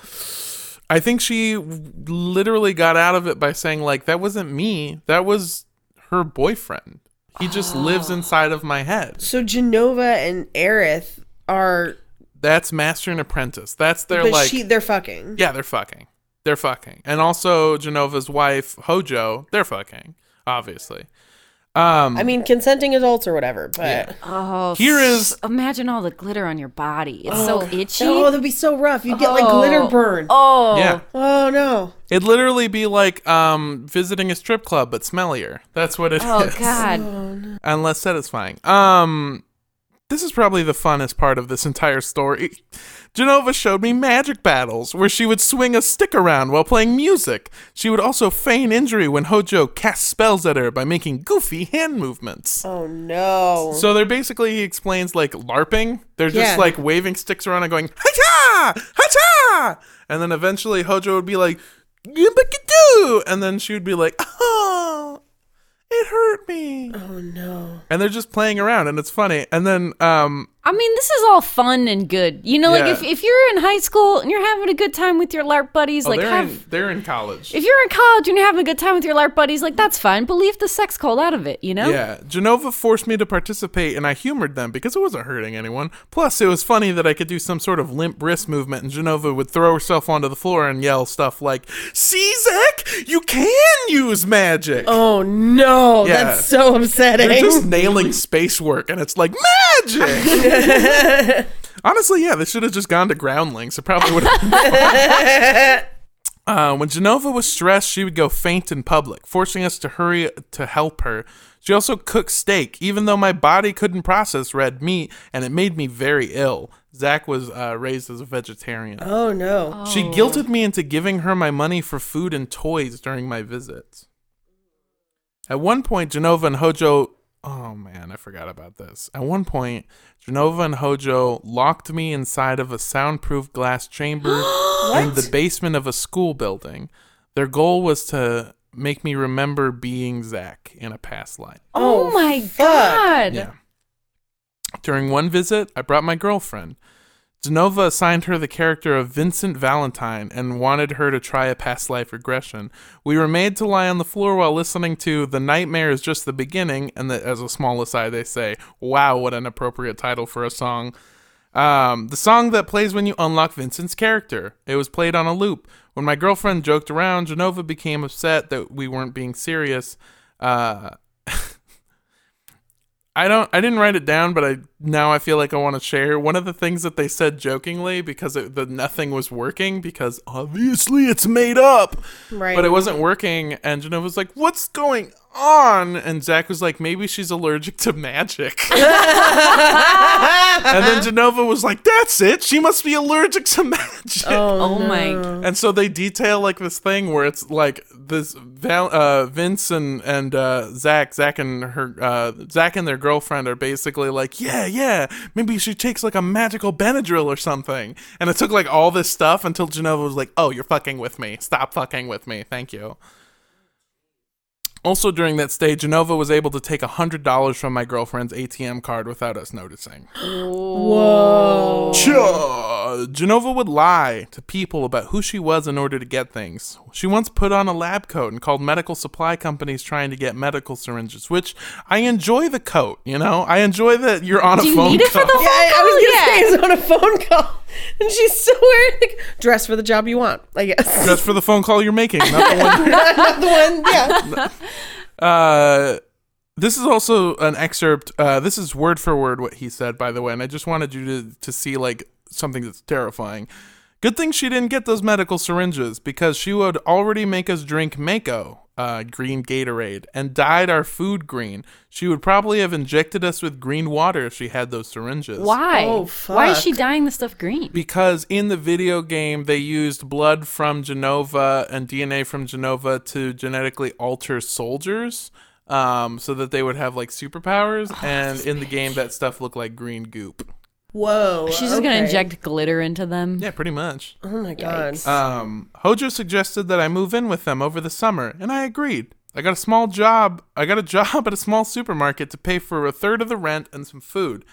Speaker 4: I think she literally got out of it by saying, like, that wasn't me. That was her boyfriend. He just lives inside of my head.
Speaker 3: So Jenova and Aerith are
Speaker 4: That's master and apprentice. That's their
Speaker 3: but
Speaker 4: like
Speaker 3: she they're fucking.
Speaker 4: Yeah, they're fucking. They're fucking. And also Jenova's wife, Hojo, they're fucking, obviously. Um
Speaker 3: I mean consenting adults or whatever, but
Speaker 4: Yeah.
Speaker 5: Oh,
Speaker 4: Here is-
Speaker 5: imagine all the glitter on your body. It's so itchy.
Speaker 3: Oh, that'd be so rough. You'd get like glitter burn.
Speaker 5: Oh,
Speaker 4: yeah.
Speaker 3: Oh no.
Speaker 4: It'd literally be like um visiting a strip club but smellier. That's what it is.
Speaker 5: oh God.
Speaker 4: and less satisfying. Um, this is probably the funnest part of this entire story. Jenova showed me magic battles where she would swing a stick around while playing music. She would also feign injury when Hojo cast spells at her by making goofy hand movements.
Speaker 3: Oh no.
Speaker 4: So they're basically, he explains, like LARPing. They're just
Speaker 3: Yeah.
Speaker 4: like waving sticks around and going, ha ha! And then eventually Hojo would be like, "Yimbakadoo!" And then she would be like, oh, it hurt me.
Speaker 3: oh no.
Speaker 4: And they're just playing around and it's funny. And then, um,
Speaker 5: I mean, this is all fun and good. You know, like
Speaker 4: Yeah.
Speaker 5: if, if you're in high school and you're having a good time with your LARP buddies,
Speaker 4: oh,
Speaker 5: like
Speaker 4: they're,
Speaker 5: have
Speaker 4: in, they're in college.
Speaker 5: if you're in college and you're having a good time with your LARP buddies, like that's fine. But leave the sex cult out of it, you know?
Speaker 4: Yeah, Jenova forced me to participate, and I humored them because it wasn't hurting anyone. Plus, it was funny that I could do some sort of limp wrist movement, and Jenova would throw herself onto the floor and yell stuff like, "See, Zach, you can use magic."
Speaker 3: Oh no.
Speaker 4: Yeah.
Speaker 3: So upsetting.
Speaker 4: They're just nailing space work, and it's like magic. [laughs] Honestly, yeah, they should have just gone to groundlings. It probably would have. [laughs] Uh, when Jenova was stressed, she would go faint in public, forcing us to hurry to help her. She also cooked steak, even though my body couldn't process red meat, and it made me very ill. Zach was uh, raised as a vegetarian.
Speaker 3: oh no.
Speaker 4: She guilted me into giving her my money for food and toys during my visits. At one point, Jenova and Hojo. Oh man, I forgot about this. At one point, Jenova and Hojo locked me inside of a soundproof glass chamber [gasps] in the basement of a school building. Their goal was to make me remember being Zach in a past life.
Speaker 5: Oh, my oh,
Speaker 3: fuck.
Speaker 5: god.
Speaker 4: Yeah. During one visit, I brought my girlfriend. Jenova assigned her the character of Vincent Valentine and wanted her to try a past life regression. We were made to lie on the floor while listening to The Nightmare is Just the Beginning, and the, as a small aside, they say, Wow, what an appropriate title for a song. Um, the song that plays when you unlock Vincent's character. It was played on a loop. When my girlfriend joked around, Jenova became upset that we weren't being serious. Uh, I don't. I didn't write it down, but I now I feel like I want to share one of the things that they said jokingly because it, the nothing was working because obviously it's made up,
Speaker 3: Right.
Speaker 4: but it wasn't working. And Jenova was like, "What's going on?" And Zach was like, "Maybe she's allergic to magic." [laughs] and then Jenova was like, "That's it. She must be allergic to magic."
Speaker 5: Oh, oh my.
Speaker 4: And so they detail like this thing where it's like this Val, uh, Vince and and uh, Zach, Zach and her, uh, Zach and their girlfriend are basically like, yeah, yeah, maybe she takes like a magical Benadryl or something. And it took like all this stuff until Jenova was like, oh, you're fucking with me. Stop fucking with me. Thank you. Also, during that stay, Jenova was able to take $100 from my girlfriend's ATM card without us noticing.
Speaker 3: Whoa.
Speaker 4: Cha- Jenova would lie to people about who she was in order to get things. She once put on a lab coat and called medical supply companies trying to get medical syringes, which I enjoy the coat, you know? I enjoy that you're on
Speaker 5: Do
Speaker 4: a
Speaker 5: you
Speaker 4: phone
Speaker 5: need it for
Speaker 4: call.
Speaker 5: the
Speaker 3: Yeah, I, I was gonna
Speaker 5: Yeah.
Speaker 3: say he's on a phone call, [laughs] and she's still wearing like dress for the job you want. I guess
Speaker 4: Dress for the phone call you're making, not the one [laughs]
Speaker 3: not the one. Yeah. [laughs]
Speaker 4: Uh, this is also an excerpt. Uh, this is word for word what he said, by the way, and I just wanted you to to see like something that's terrifying. Good thing she didn't get those medical syringes because she would already make us drink Mako, uh, green Gatorade, and dyed our food green. She would probably have injected us with green water if she had those syringes.
Speaker 5: Why?
Speaker 3: Oh,
Speaker 5: Why is she dyeing the stuff green?
Speaker 4: Because in the video game, they used blood from Jenova and DNA from Jenova to genetically alter soldiers um, so that they would have like superpowers.
Speaker 5: Oh,
Speaker 4: and in the game, that stuff looked like green goop.
Speaker 3: Whoa.
Speaker 5: She's just gonna
Speaker 3: okay.
Speaker 5: inject glitter into them.
Speaker 4: Yeah, pretty much.
Speaker 3: Oh my god.
Speaker 4: Um, Hojo suggested that I move in with them over the summer, and I agreed. I got a small job. I got a [laughs] job at a small supermarket to pay for a third of the rent and some food.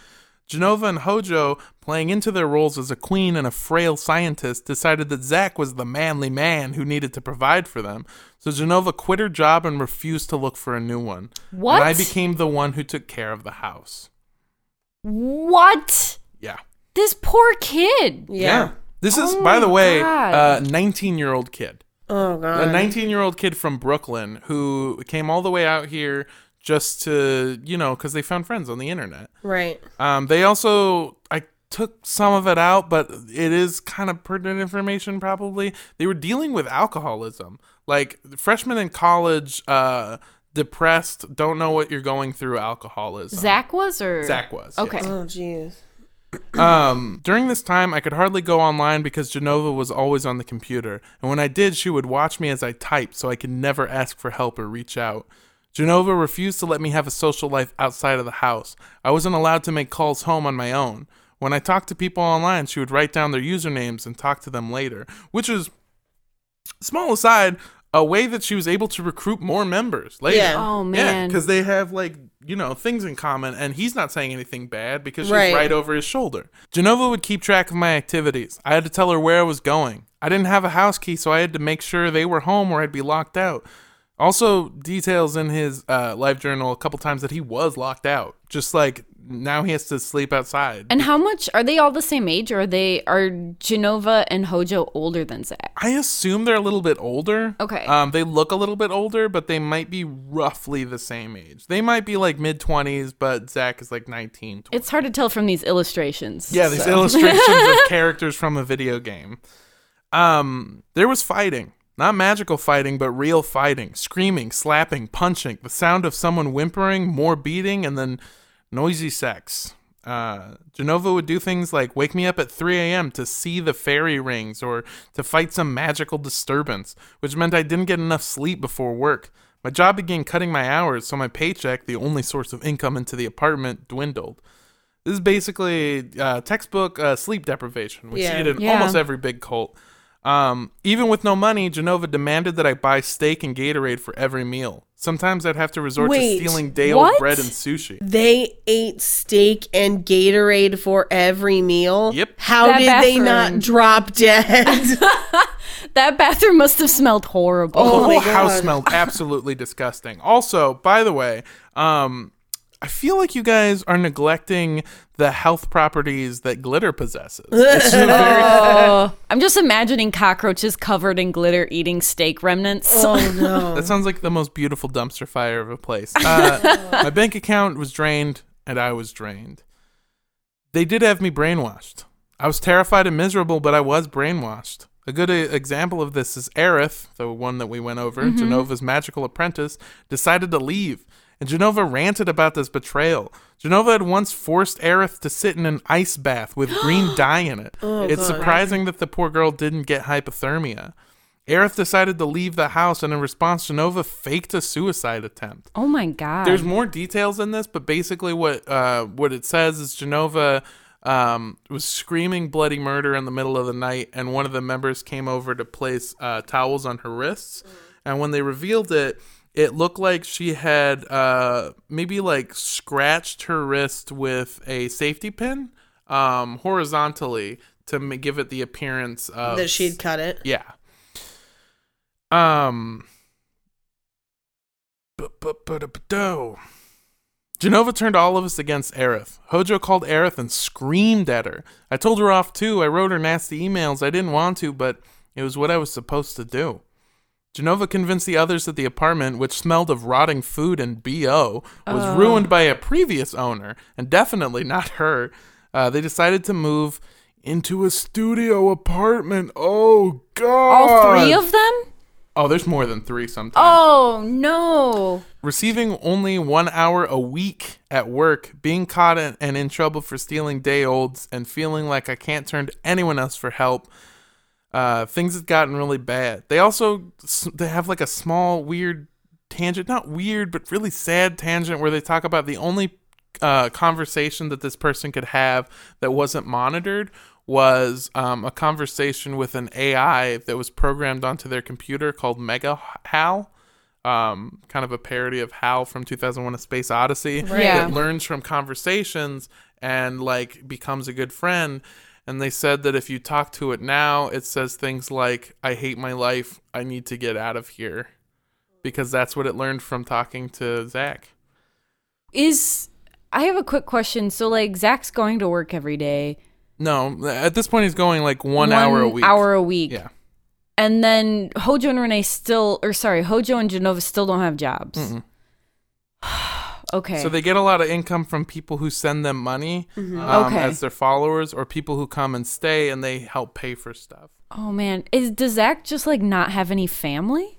Speaker 4: Jenova and Hojo, playing into their roles as a queen and a frail scientist, decided that Zack was the manly man who needed to provide for them. So Jenova quit her job and refused to look for a new one.
Speaker 5: What?
Speaker 4: And I became the one who took care of the house.
Speaker 5: What?
Speaker 4: Yeah.
Speaker 5: This poor kid.
Speaker 3: yeah.
Speaker 4: This is,
Speaker 5: Oh
Speaker 4: by the
Speaker 5: my
Speaker 4: way,
Speaker 5: God.
Speaker 4: a 19 year old kid.
Speaker 3: Oh god.
Speaker 4: a 19 year old kid from Brooklyn who came all the way out here just to, you know, because they found friends on the internet.
Speaker 3: right.
Speaker 4: Um, they also, I took some of it out, but it is kind of pertinent information probably. They were dealing with alcoholism. Like freshmen in college, uh, depressed, don't know what you're going through alcoholism.
Speaker 5: Zach was or
Speaker 4: Zach was.
Speaker 5: Okay.
Speaker 4: yes.
Speaker 3: Oh jeez.
Speaker 4: Um, during this time, I could hardly go online because Jenova was always on the computer, and when I did, she would watch me as I typed, so I could never ask for help or reach out. Jenova refused to let me have a social life outside of the house. I wasn't allowed to make calls home on my own. When I talked to people online, she would write down their usernames and talk to them later, which is, small aside, a way that she was able to recruit more members later.
Speaker 3: Yeah.
Speaker 5: Oh,
Speaker 4: Yeah,
Speaker 5: man.
Speaker 4: because they have like you know things in common, and he's not saying anything bad because she's
Speaker 3: Right.
Speaker 4: right over his shoulder. Jenova would keep track of my activities. I had to tell her where I was going. I didn't have a house key, so I had to make sure they were home or I'd be locked out. Also, details in his uh, life journal a couple times that he was locked out. Just like now he has to sleep outside.
Speaker 5: And how much are they all the same age or are they are Jenova and Hojo older than Zach?
Speaker 4: I assume they're a little bit older.
Speaker 5: Okay.
Speaker 4: Um, they look a little bit older, but they might be roughly the same age. They might be like mid 20s, but Zach is like 19, 20.
Speaker 5: It's hard to tell from these illustrations.
Speaker 4: Yeah, these
Speaker 5: so.
Speaker 4: illustrations of [laughs] characters from a video game. Um, there was fighting. Not magical fighting, but real fighting. Screaming, slapping, punching, the sound of someone whimpering, more beating, and then noisy sex. Uh, Jenova would do things like wake me up at 3 a.m. to see the fairy rings or to fight some magical disturbance, which meant I didn't get enough sleep before work. My job began cutting my hours, so my paycheck, the only source of income into the apartment, dwindled. This is basically uh, textbook uh, sleep deprivation. We see it in
Speaker 5: Yeah.
Speaker 4: almost every big cult. Um, even with no money, Jenova demanded that I buy steak and Gatorade for every meal. Sometimes I'd have to resort
Speaker 3: Wait,
Speaker 4: to stealing day old bread and sushi.
Speaker 3: They ate steak and Gatorade for every meal.
Speaker 4: Yep.
Speaker 3: How
Speaker 5: That
Speaker 3: did they not drop dead? [laughs]
Speaker 5: That bathroom must have smelled horrible.
Speaker 3: Oh
Speaker 4: the
Speaker 3: my
Speaker 4: whole house
Speaker 3: God.
Speaker 4: smelled absolutely disgusting. Also, by the way, um, I feel like you guys are neglecting the health properties that glitter possesses. [laughs] It's a very-
Speaker 5: Oh, I'm just imagining cockroaches covered in glitter eating steak remnants.
Speaker 3: Oh no. [laughs]
Speaker 4: that sounds like the most beautiful dumpster fire of a place. [laughs] Uh, my bank account was drained, and I was drained. They did have me brainwashed. I was terrified and miserable, but I was brainwashed. A good example of this is Aerith, the one that we went over, Jenova's magical apprentice, decided to leave. And Jenova ranted about this betrayal. Jenova had once forced Aerith to sit in an ice bath with green [gasps] dye in it. it's surprising that the poor girl didn't get hypothermia. Aerith decided to leave the house, and in response, Jenova faked a suicide attempt.
Speaker 5: oh my god.
Speaker 4: There's more details in this, but basically, what uh, what it says is Jenova um, was screaming bloody murder in the middle of the night, and one of the members came over to place uh, towels on her wrists, and when they revealed it. It looked like she had uh, maybe like scratched her wrist with a safety pin um, horizontally to give it the appearance of
Speaker 3: that she'd cut it.
Speaker 4: yeah. Um. Jenova turned all of us against Aerith. Hojo called Aerith and screamed at her. I told her off too. I wrote her nasty emails. I didn't want to, but it was what I was supposed to do. Jenova convinced the others that the apartment, which smelled of rotting food and BO, was ruined by a previous owner, and definitely not her. Uh, they decided to move into a studio apartment. Oh, God.
Speaker 5: all three of them?
Speaker 4: Oh, there's more than three sometimes.
Speaker 5: Oh no.
Speaker 4: Receiving only one hour a week at work, being caught in, and in trouble for stealing day olds, and feeling like I can't turn to anyone else for help. Uh, things have gotten really bad. They also they have like a small weird tangent, not weird, but really sad tangent where they talk about the only uh, conversation that this person could have that wasn't monitored was um, a conversation with an AI that was programmed onto their computer called Mega Hal. Um, kind of a parody of Hal from 2001: A Space Odyssey.
Speaker 5: Yeah.
Speaker 4: That learns from conversations and like becomes a good friend. And they said that if you talk to it now, it says things like, I hate my life. I need to get out of here. Because that's what it learned from talking to Zach.
Speaker 5: Is I have a quick question. So like Zach's going to work every day.
Speaker 4: No, at this point, he's going like one, hour a week.
Speaker 5: Hour a week.
Speaker 4: Yeah.
Speaker 5: And then Hojo and Renee still or sorry, Hojo and Jenova still don't have jobs. [sighs] [sighs] [sighs] okay.
Speaker 4: So they get a lot of income from people who send them money um,
Speaker 5: Mm-hmm. Okay.
Speaker 4: as their followers or people who come and stay and they help pay for stuff.
Speaker 5: oh man. Is does Zach just like not have any family?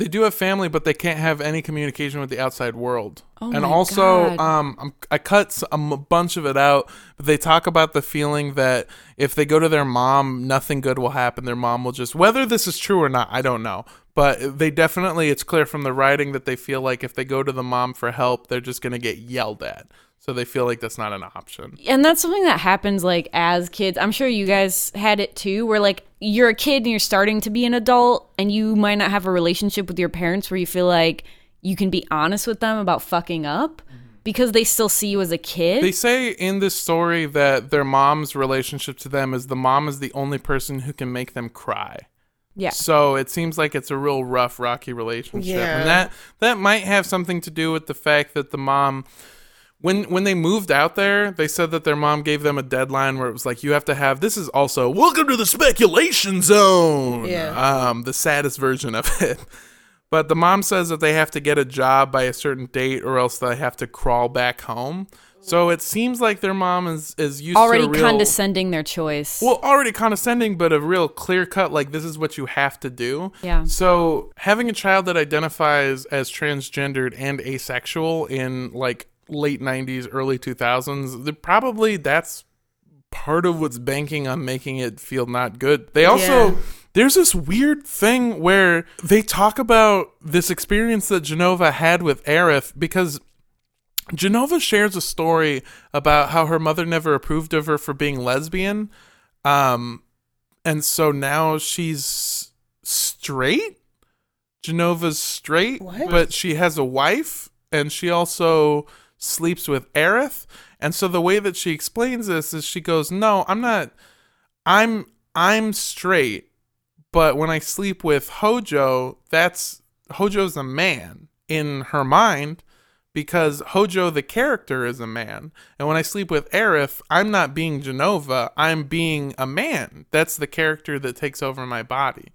Speaker 4: They do have family, but they can't have any communication with the outside world.
Speaker 5: Oh
Speaker 4: and
Speaker 5: my
Speaker 4: also,
Speaker 5: God.
Speaker 4: um, I'm, I cut a bunch of it out, but they talk about the feeling that if they go to their mom, nothing good will happen. Their mom will just, whether this is true or not, I don't know. But they definitely, it's clear from the writing that they feel like if they go to the mom for help, they're just going to get yelled at. So they feel like that's not an option.
Speaker 5: And that's something that happens like as kids. I'm sure you guys had it too, where like you're a kid and you're starting to be an adult and you might not have a relationship with your parents where you feel like you can be honest with them about fucking up mm-hmm. because they still see you as a kid.
Speaker 4: They say in this story that their mom's relationship to them is the mom is the only person who can make them cry.
Speaker 5: yeah.
Speaker 4: So it seems like it's a real rough, rocky relationship,
Speaker 3: Yeah.
Speaker 4: and that that might have something to do with the fact that the mom, when when they moved out there, they said that their mom gave them a deadline where it was like you have to have. This is also welcome to the speculation zone.
Speaker 3: Yeah.
Speaker 4: Um, the saddest version of it. [laughs] But the mom says that they have to get a job by a certain date, or else they have to crawl back home. So it seems like their mom is is used
Speaker 5: Already
Speaker 4: to a real,
Speaker 5: condescending their choice.
Speaker 4: well, already condescending, but a real clear cut, like, this is what you have to do.
Speaker 5: Yeah.
Speaker 4: So, having a child that identifies as transgendered and asexual in, like, late 90s, early 2000s, probably that's part of what's banking on making it feel not good. They also.
Speaker 3: Yeah.
Speaker 4: There's this weird thing where they talk about this experience that Jenova had with Aerith because Jenova shares a story about how her mother never approved of her for being lesbian. Um, and so now she's straight. Jenova's straight,
Speaker 3: What?
Speaker 4: but she has a wife and she also sleeps with Aerith. And so the way that she explains this is she goes, "No, I'm not I'm I'm straight, but when I sleep with Hojo, that's Hojo's a man in her mind, because Hojo the character is a man, and when I sleep with Aerith, I'm not being Jenova, I'm being a man. That's the character that takes over my body.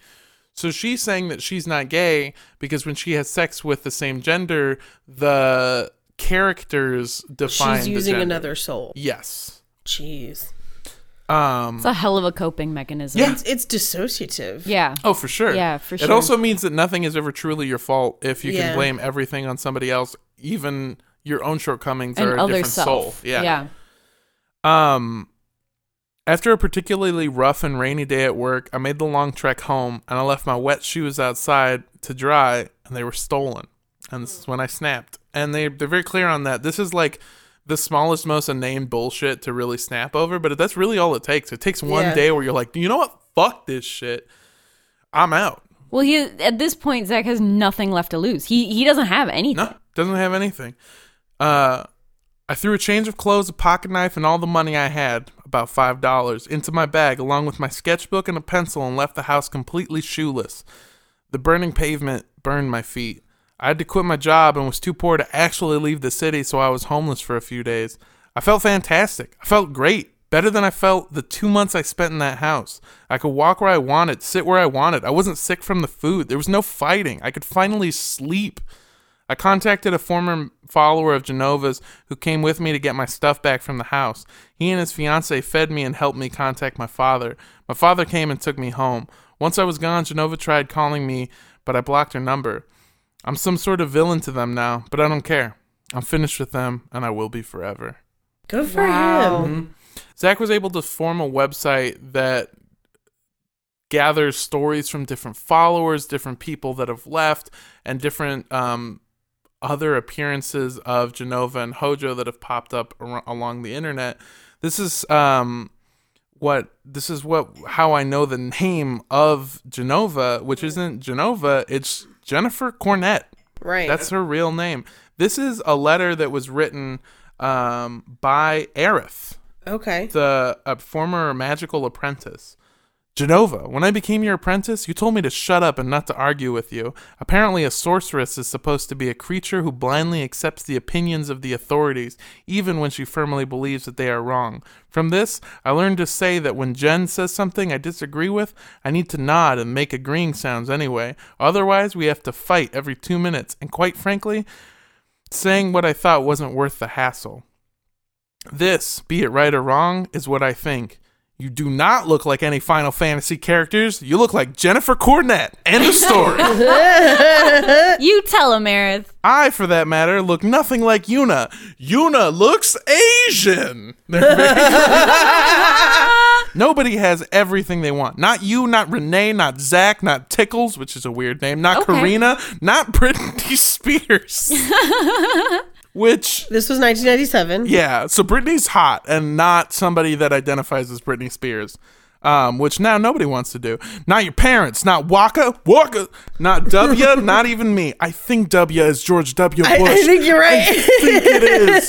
Speaker 4: So she's saying that she's not gay because when she has sex with the same gender, the characters define
Speaker 3: She's using
Speaker 4: gender.
Speaker 3: another soul.
Speaker 4: Yes.
Speaker 3: Jeez.
Speaker 4: Um
Speaker 5: It's a hell of a coping mechanism.
Speaker 4: Yeah.
Speaker 3: It's, it's dissociative.
Speaker 5: Yeah.
Speaker 4: Oh, for sure.
Speaker 5: Yeah, for sure.
Speaker 4: It also means that nothing is ever truly your fault if you
Speaker 3: Yeah.
Speaker 4: can blame everything on somebody else, even your own shortcomings
Speaker 5: and
Speaker 4: are a
Speaker 5: other
Speaker 4: different
Speaker 5: self.
Speaker 4: soul. Yeah.
Speaker 5: Yeah.
Speaker 4: Um, after a particularly rough and rainy day at work, I made the long trek home and I left my wet shoes outside to dry and they were stolen. And this is when I snapped. And they, they're very clear on that. This is like the smallest, most unnamed bullshit to really snap over, but that's really all it takes. It takes one
Speaker 3: Yeah.
Speaker 4: day where you're like, you know what? Fuck this shit. I'm out.
Speaker 5: Well, he at this point Zach has nothing left to lose. He he doesn't have anything.
Speaker 4: No, doesn't have anything. Uh, I threw a change of clothes, a pocket knife, and all the money I had, about five dollars, into my bag along with my sketchbook and a pencil, and left the house completely shoeless. The burning pavement burned my feet. I had to quit my job and was too poor to actually leave the city, so I was homeless for a few days. I felt fantastic. I felt great. Better than I felt the two months I spent in that house. I could walk where I wanted, sit where I wanted. I wasn't sick from the food. There was no fighting. I could finally sleep. I contacted a former follower of Jenova's who came with me to get my stuff back from the house. He and his fiancee fed me and helped me contact my father. My father came and took me home. Once I was gone, Jenova tried calling me, but I blocked her number. I'm some sort of villain to them now, but I don't care. I'm finished with them, and I will be forever.
Speaker 3: Good for
Speaker 5: Wow.
Speaker 3: him.
Speaker 4: Zach was able to form a website that gathers stories from different followers, different people that have left, and different um, other appearances of Jenova and Hojo that have popped up ar- along the internet. This is um, what this is what how I know the name of Jenova, which isn't Jenova, it's Jennifer Cornett.
Speaker 3: Right.
Speaker 4: That's her real name. This is a letter that was written um, by Aerith
Speaker 3: okay.
Speaker 4: the a former magical apprentice. Jenova, when I became your apprentice, you told me to shut up and not to argue with you. Apparently, a sorceress is supposed to be a creature who blindly accepts the opinions of the authorities, even when she firmly believes that they are wrong. From this, I learned to say that when Jen says something I disagree with, I need to nod and make agreeing sounds anyway. Otherwise, we have to fight every two minutes, and quite frankly, saying what I thought wasn't worth the hassle. This, be it right or wrong, is what I think. You do not look like any Final Fantasy characters. You look like Jennifer Cornett. End of story. [laughs]
Speaker 5: You tell him, Aerith.
Speaker 4: I, for that matter, look nothing like Yuna. Yuna looks Asian. [laughs] [laughs] Nobody has everything they want. Not you, not Renee, not Zach, not Tickles, which is a weird name, not
Speaker 5: Okay.
Speaker 4: Karina, not Britney Spears. Which
Speaker 3: This was 1997.
Speaker 4: Yeah, so Britney's hot and not somebody that identifies as Britney Spears. Um, which now nobody wants to do. Not your parents, not Waka, Waka, not [laughs] W, not even me. I think W is George W. Bush.
Speaker 3: I, I think you're right.
Speaker 4: think it is.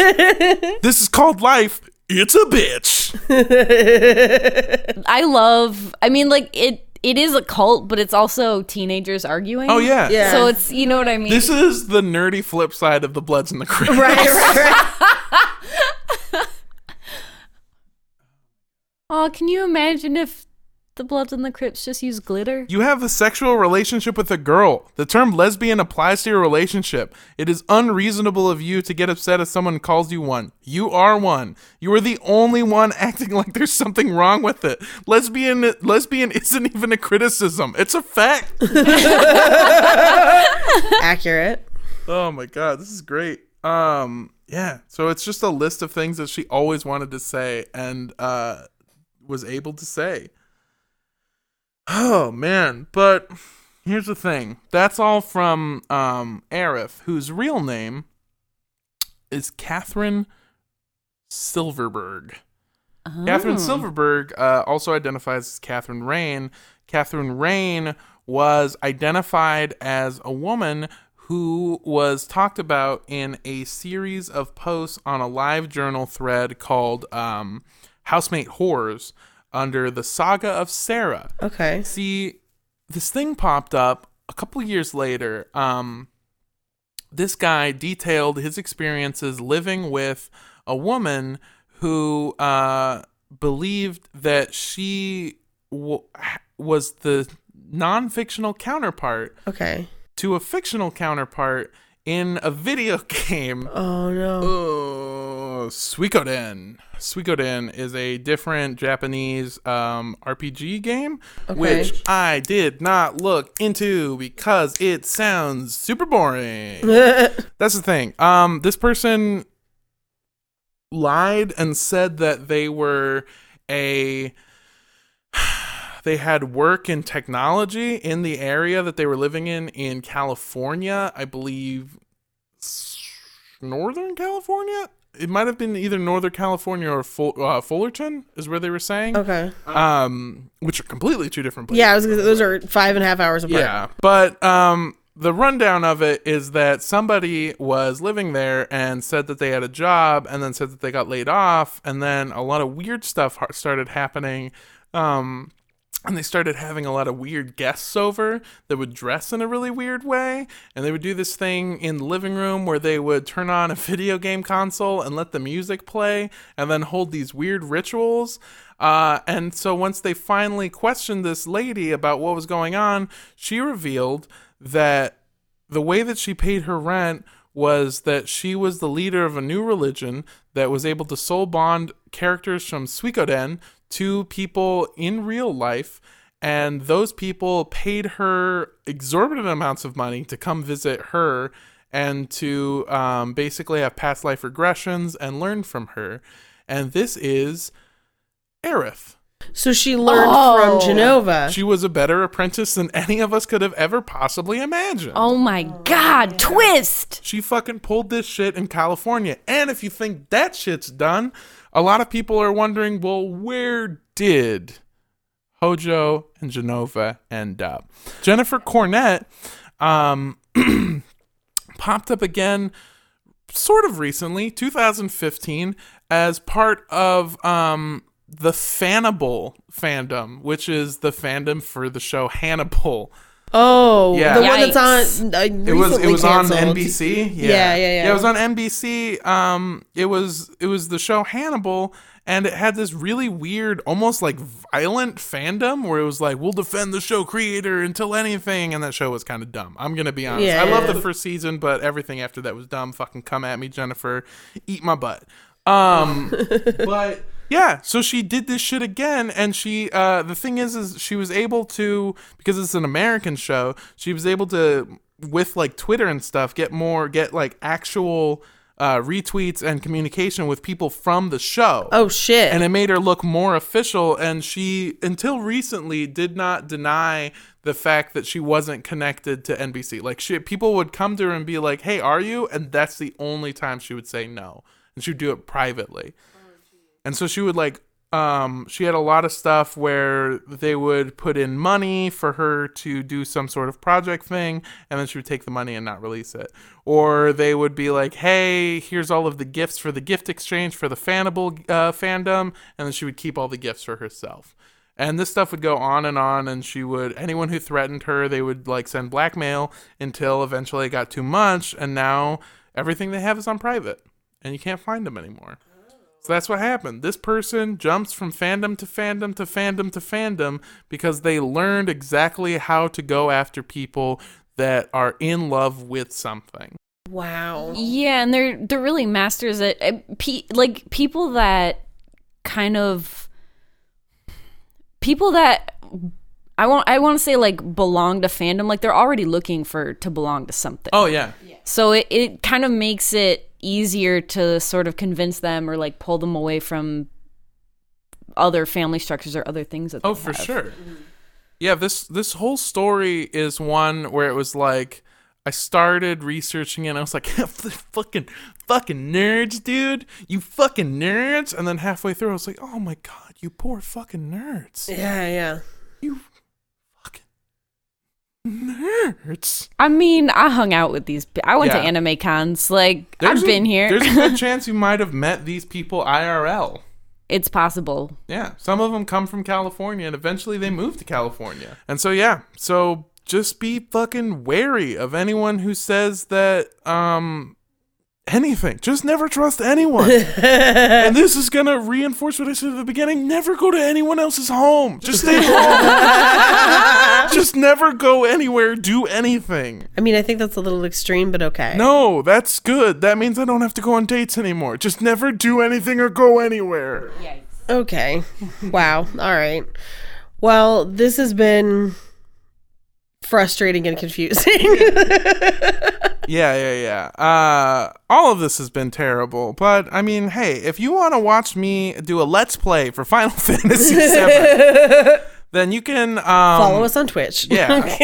Speaker 4: [laughs] this is called life. It's a bitch. [laughs]
Speaker 5: I love. I mean, like it. It is a cult, but it's also teenagers arguing.
Speaker 4: Oh yeah.
Speaker 3: Yeah.
Speaker 5: So it's you know what I mean.
Speaker 4: This is the nerdy flip side of the Bloods and the Crips.
Speaker 3: right, right, right. [laughs] [laughs]
Speaker 5: oh, can you imagine if the Bloods and the Crips just use glitter?
Speaker 4: You have a sexual relationship with a girl. The term lesbian applies to your relationship. It is unreasonable of you to get upset if someone calls you one. You are one. You are the only one [laughs] acting like there's something wrong with it. Lesbian lesbian isn't even a criticism. It's a fact. [laughs]
Speaker 3: Accurate.
Speaker 4: oh my god, this is great. Um yeah, so it's just a list of things that she always wanted to say and uh was able to say. Oh man, but here's the thing. That's all from um Aerith, whose real name is Catherine Silverberg. Catherine Silverberg uh, also identifies as Catherine Rain. Catherine Rain was identified as a woman who was talked about in a series of posts on a live journal thread called um, Housemate Horrors under the Saga of Sarah.
Speaker 3: Okay.
Speaker 4: See, this thing popped up a couple years later. Um, this guy detailed his experiences living with a woman who uh, believed that she w- was the non-fictional counterpart
Speaker 3: Okay.
Speaker 4: to a fictional counterpart in a video [laughs] game.
Speaker 3: Oh no.
Speaker 4: Oh, Suikoden. Suikoden is a different Japanese um, RPG game, which I did not look into because it sounds super boring. [laughs] That's the thing. Um, this person lied and said that they were a they had work in technology in the area that they were living in in California, I believe Northern California. It might have been either Northern California or Ful- uh, Fullerton is where they were saying.
Speaker 3: Okay.
Speaker 4: Um, which are completely two different places.
Speaker 3: Yeah, was those are five and a half hours apart.
Speaker 4: Yeah, but um, the rundown of it is that somebody was living there and said that they had a job, and then said that they got laid off, and then a lot of weird stuff started happening. Um, and they started having a lot of weird guests over that would dress in a really weird way. And they would do this thing in the living room where they would turn on a [laughs] video game console and let the music play and then hold these weird rituals. Uh, and so once they finally questioned this lady about what was going on she revealed that the way that she paid her rent was that she was the leader of a new religion that was able to soul bond characters from Suikoden to people in real life and those people paid her exorbitant amounts of money to come visit her and to um, basically have past life regressions and learn from her and this is Aerith.
Speaker 3: So she learned
Speaker 5: Oh.
Speaker 3: from Jenova.
Speaker 4: She was a better apprentice than any of us could have ever possibly imagined.
Speaker 5: Oh my god, twist!
Speaker 4: She fucking pulled this shit in California. And if you think that shit's done, a lot of people are wondering, well, where did Hojo and Jenova end up? Jennifer Cornett um, [clears throat] popped up again sort of recently, 2015, as part of um, the Fannibal fandom, which is the fandom for the show Hannibal.
Speaker 3: Oh,
Speaker 4: Yeah.
Speaker 3: the one that's on. Uh,
Speaker 4: It was it was on. NBC. Yeah.
Speaker 3: Yeah, yeah, yeah.
Speaker 4: it was on NBC. Um, it was it was the show Hannibal, and it had this really weird, almost like violent fandom where it was like, "We'll defend the show creator until anything," and that show was kind of dumb. I'm gonna be honest.
Speaker 3: Yeah,
Speaker 4: I love the first season, but everything after that was dumb. Fucking come at me, Jennifer. Eat my butt. Um, [laughs] but yeah, so she did this shit again, and she uh, the thing is, is she was able to because it's an American show. She was able to with like Twitter and stuff get more get like actual uh, retweets and communication with people from the show.
Speaker 3: Oh shit.
Speaker 4: And it made her look more official. And she, until recently, did not deny the fact that she wasn't connected to NBC. Like, she, people would come to her and be like, "Hey, are you?" And that's the only time she would say no, and she would do it privately. And so she would like um she had a lot of stuff where they would put in money for her to do some sort of project thing and then she would take the money and not release it. Or they would be like, "Hey, here's all of the gifts for the gift exchange for the Fannibal uh, fandom," and then she would keep all the gifts for herself. And this stuff would go on and on, and she would anyone who threatened her, they would like send blackmail until eventually it got too much, and now everything they have is on private, and you can't find them anymore. So that's what happened. This person jumps from fandom to fandom to fandom to fandom because they learned exactly how to go after people that are in love with something.
Speaker 3: wow.
Speaker 5: Yeah, and they're they're really masters at, at pe- like people that kind of people that I want I want to say like belong to fandom like they're already looking for to belong to something.
Speaker 4: Oh yeah.
Speaker 5: So it, it kind of makes it easier to sort of convince them or like pull them away from other family structures or other things that
Speaker 4: Oh, for
Speaker 5: have.
Speaker 4: sure. Yeah, this this whole story is one where it was like I started researching it and I was like, [laughs] fucking fucking nerds, dude. You fucking nerds. And then halfway through I was like, "Oh my god, you poor fucking nerds.
Speaker 3: Yeah, yeah.
Speaker 4: You fucking nerds."
Speaker 5: I mean, I hung out with these I went
Speaker 4: Yeah.
Speaker 5: to anime cons. Like
Speaker 4: There's
Speaker 5: I've
Speaker 4: a-
Speaker 5: been here.
Speaker 4: There's a good [laughs] chance you might have met these people IRL.
Speaker 5: it's possible.
Speaker 4: Yeah, some of them come from California and eventually they move to California. And so yeah, so just be fucking wary of anyone who says that um anything. Just never trust anyone. [laughs] and this is gonna reinforce what I said at the beginning. Never go to anyone else's home. Just stay home. [laughs] just never go anywhere. Do anything.
Speaker 3: I mean, I think that's a little extreme, but okay.
Speaker 4: No, that's good. That means I don't have to go on dates anymore. Just never do anything or go anywhere.
Speaker 3: Okay. Wow. All right. Well, this has been frustrating and confusing. [laughs]
Speaker 4: Yeah, yeah, yeah. Uh, all of this has been terrible, but I mean, hey, if you want to watch me do a let's play for Final [laughs] Fantasy VII, [laughs] then you can um,
Speaker 3: Follow us on Twitch.
Speaker 4: Yeah,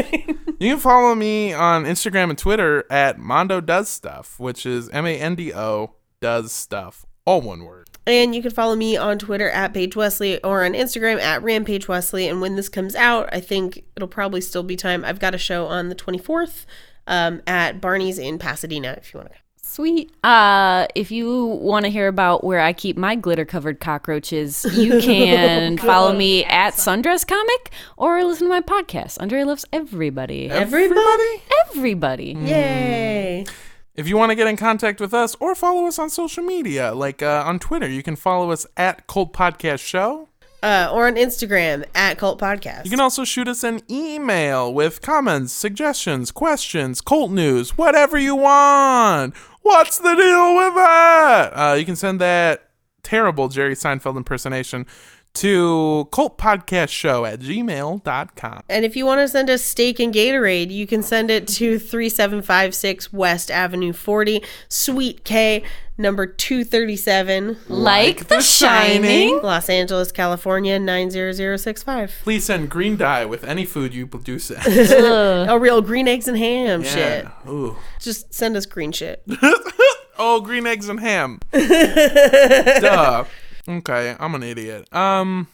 Speaker 4: you can follow me on Instagram and Twitter at Mando Does Stuff, which is M A N D O Does Stuff, all one word.
Speaker 3: And you can follow me on Twitter at Paige Wesley or on Instagram at Rampage Wesley. And when this comes out, I think it'll probably still be time. I've got a show on the 24th um, at Barney's in Pasadena if you want to come.
Speaker 5: Sweet. Uh, if you want to hear about where I keep my glitter covered cockroaches, you [laughs] can follow me at Sundress Comic or listen to my podcast. Andrea loves everybody.
Speaker 3: Everybody?
Speaker 5: Everybody.
Speaker 3: Yay.
Speaker 4: If you want to get in contact with us or follow us on social media, like uh, on Twitter, you can follow us at Cult Podcast Show.
Speaker 3: Uh, or on Instagram at Cult Podcast.
Speaker 4: You can also shoot us an email with comments, suggestions, questions, cult news, whatever you want. What's the deal with that? Uh, you can send that terrible Jerry Seinfeld impersonation to cultpodcastshow at gmail.com.
Speaker 3: And if you want to send us steak and Gatorade, you can send it to 3756 West Avenue 40, Suite K, number 237,
Speaker 5: Like The Shining.
Speaker 3: Los Angeles, California 90065.
Speaker 4: Please send green dye with any food you produce. [laughs]
Speaker 3: A oh, real green eggs and ham shit.
Speaker 4: Ooh.
Speaker 3: Just send us green shit. [laughs]
Speaker 4: Oh, green eggs and ham. [laughs] Duh. Okay, I'm an idiot. Um.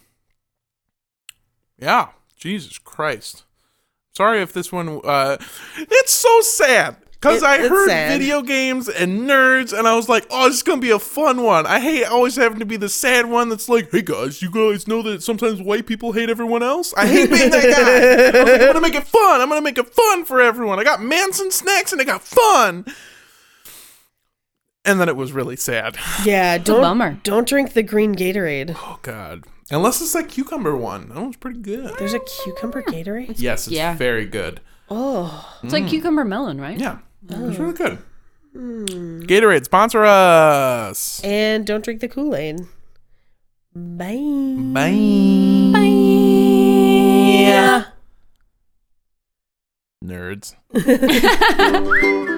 Speaker 4: Yeah. Jesus Christ. Sorry if this one. Uh, it's so sad because
Speaker 3: It-
Speaker 4: I heard
Speaker 3: sad.
Speaker 4: video games and nerds, and I was like, "Oh, this is gonna be a fun one." I hate always having to be the sad one that's like, "Hey guys, you guys know that sometimes white people hate everyone else." I hate being that guy. I [laughs] like, I'm gonna make it fun. I'm gonna make it fun for everyone. I got Manson snacks, and I got fun. And then it was really sad. [laughs]
Speaker 3: Yeah, don't
Speaker 5: bummer.
Speaker 3: don't drink the green Gatorade.
Speaker 4: Oh God! Unless it's that cucumber one. That one's pretty good.
Speaker 3: There's a cucumber Gatorade.
Speaker 4: Yes, it's
Speaker 5: Yeah.
Speaker 4: very good.
Speaker 3: Oh,
Speaker 5: It's like mm. cucumber melon, right?
Speaker 4: Yeah, it's oh. really good. Hmm. Gatorade sponsor us.
Speaker 3: and don't drink the Kool Aid. Bye.
Speaker 4: Bye.
Speaker 3: Yeah.
Speaker 4: Nerds. [laughs] [laughs]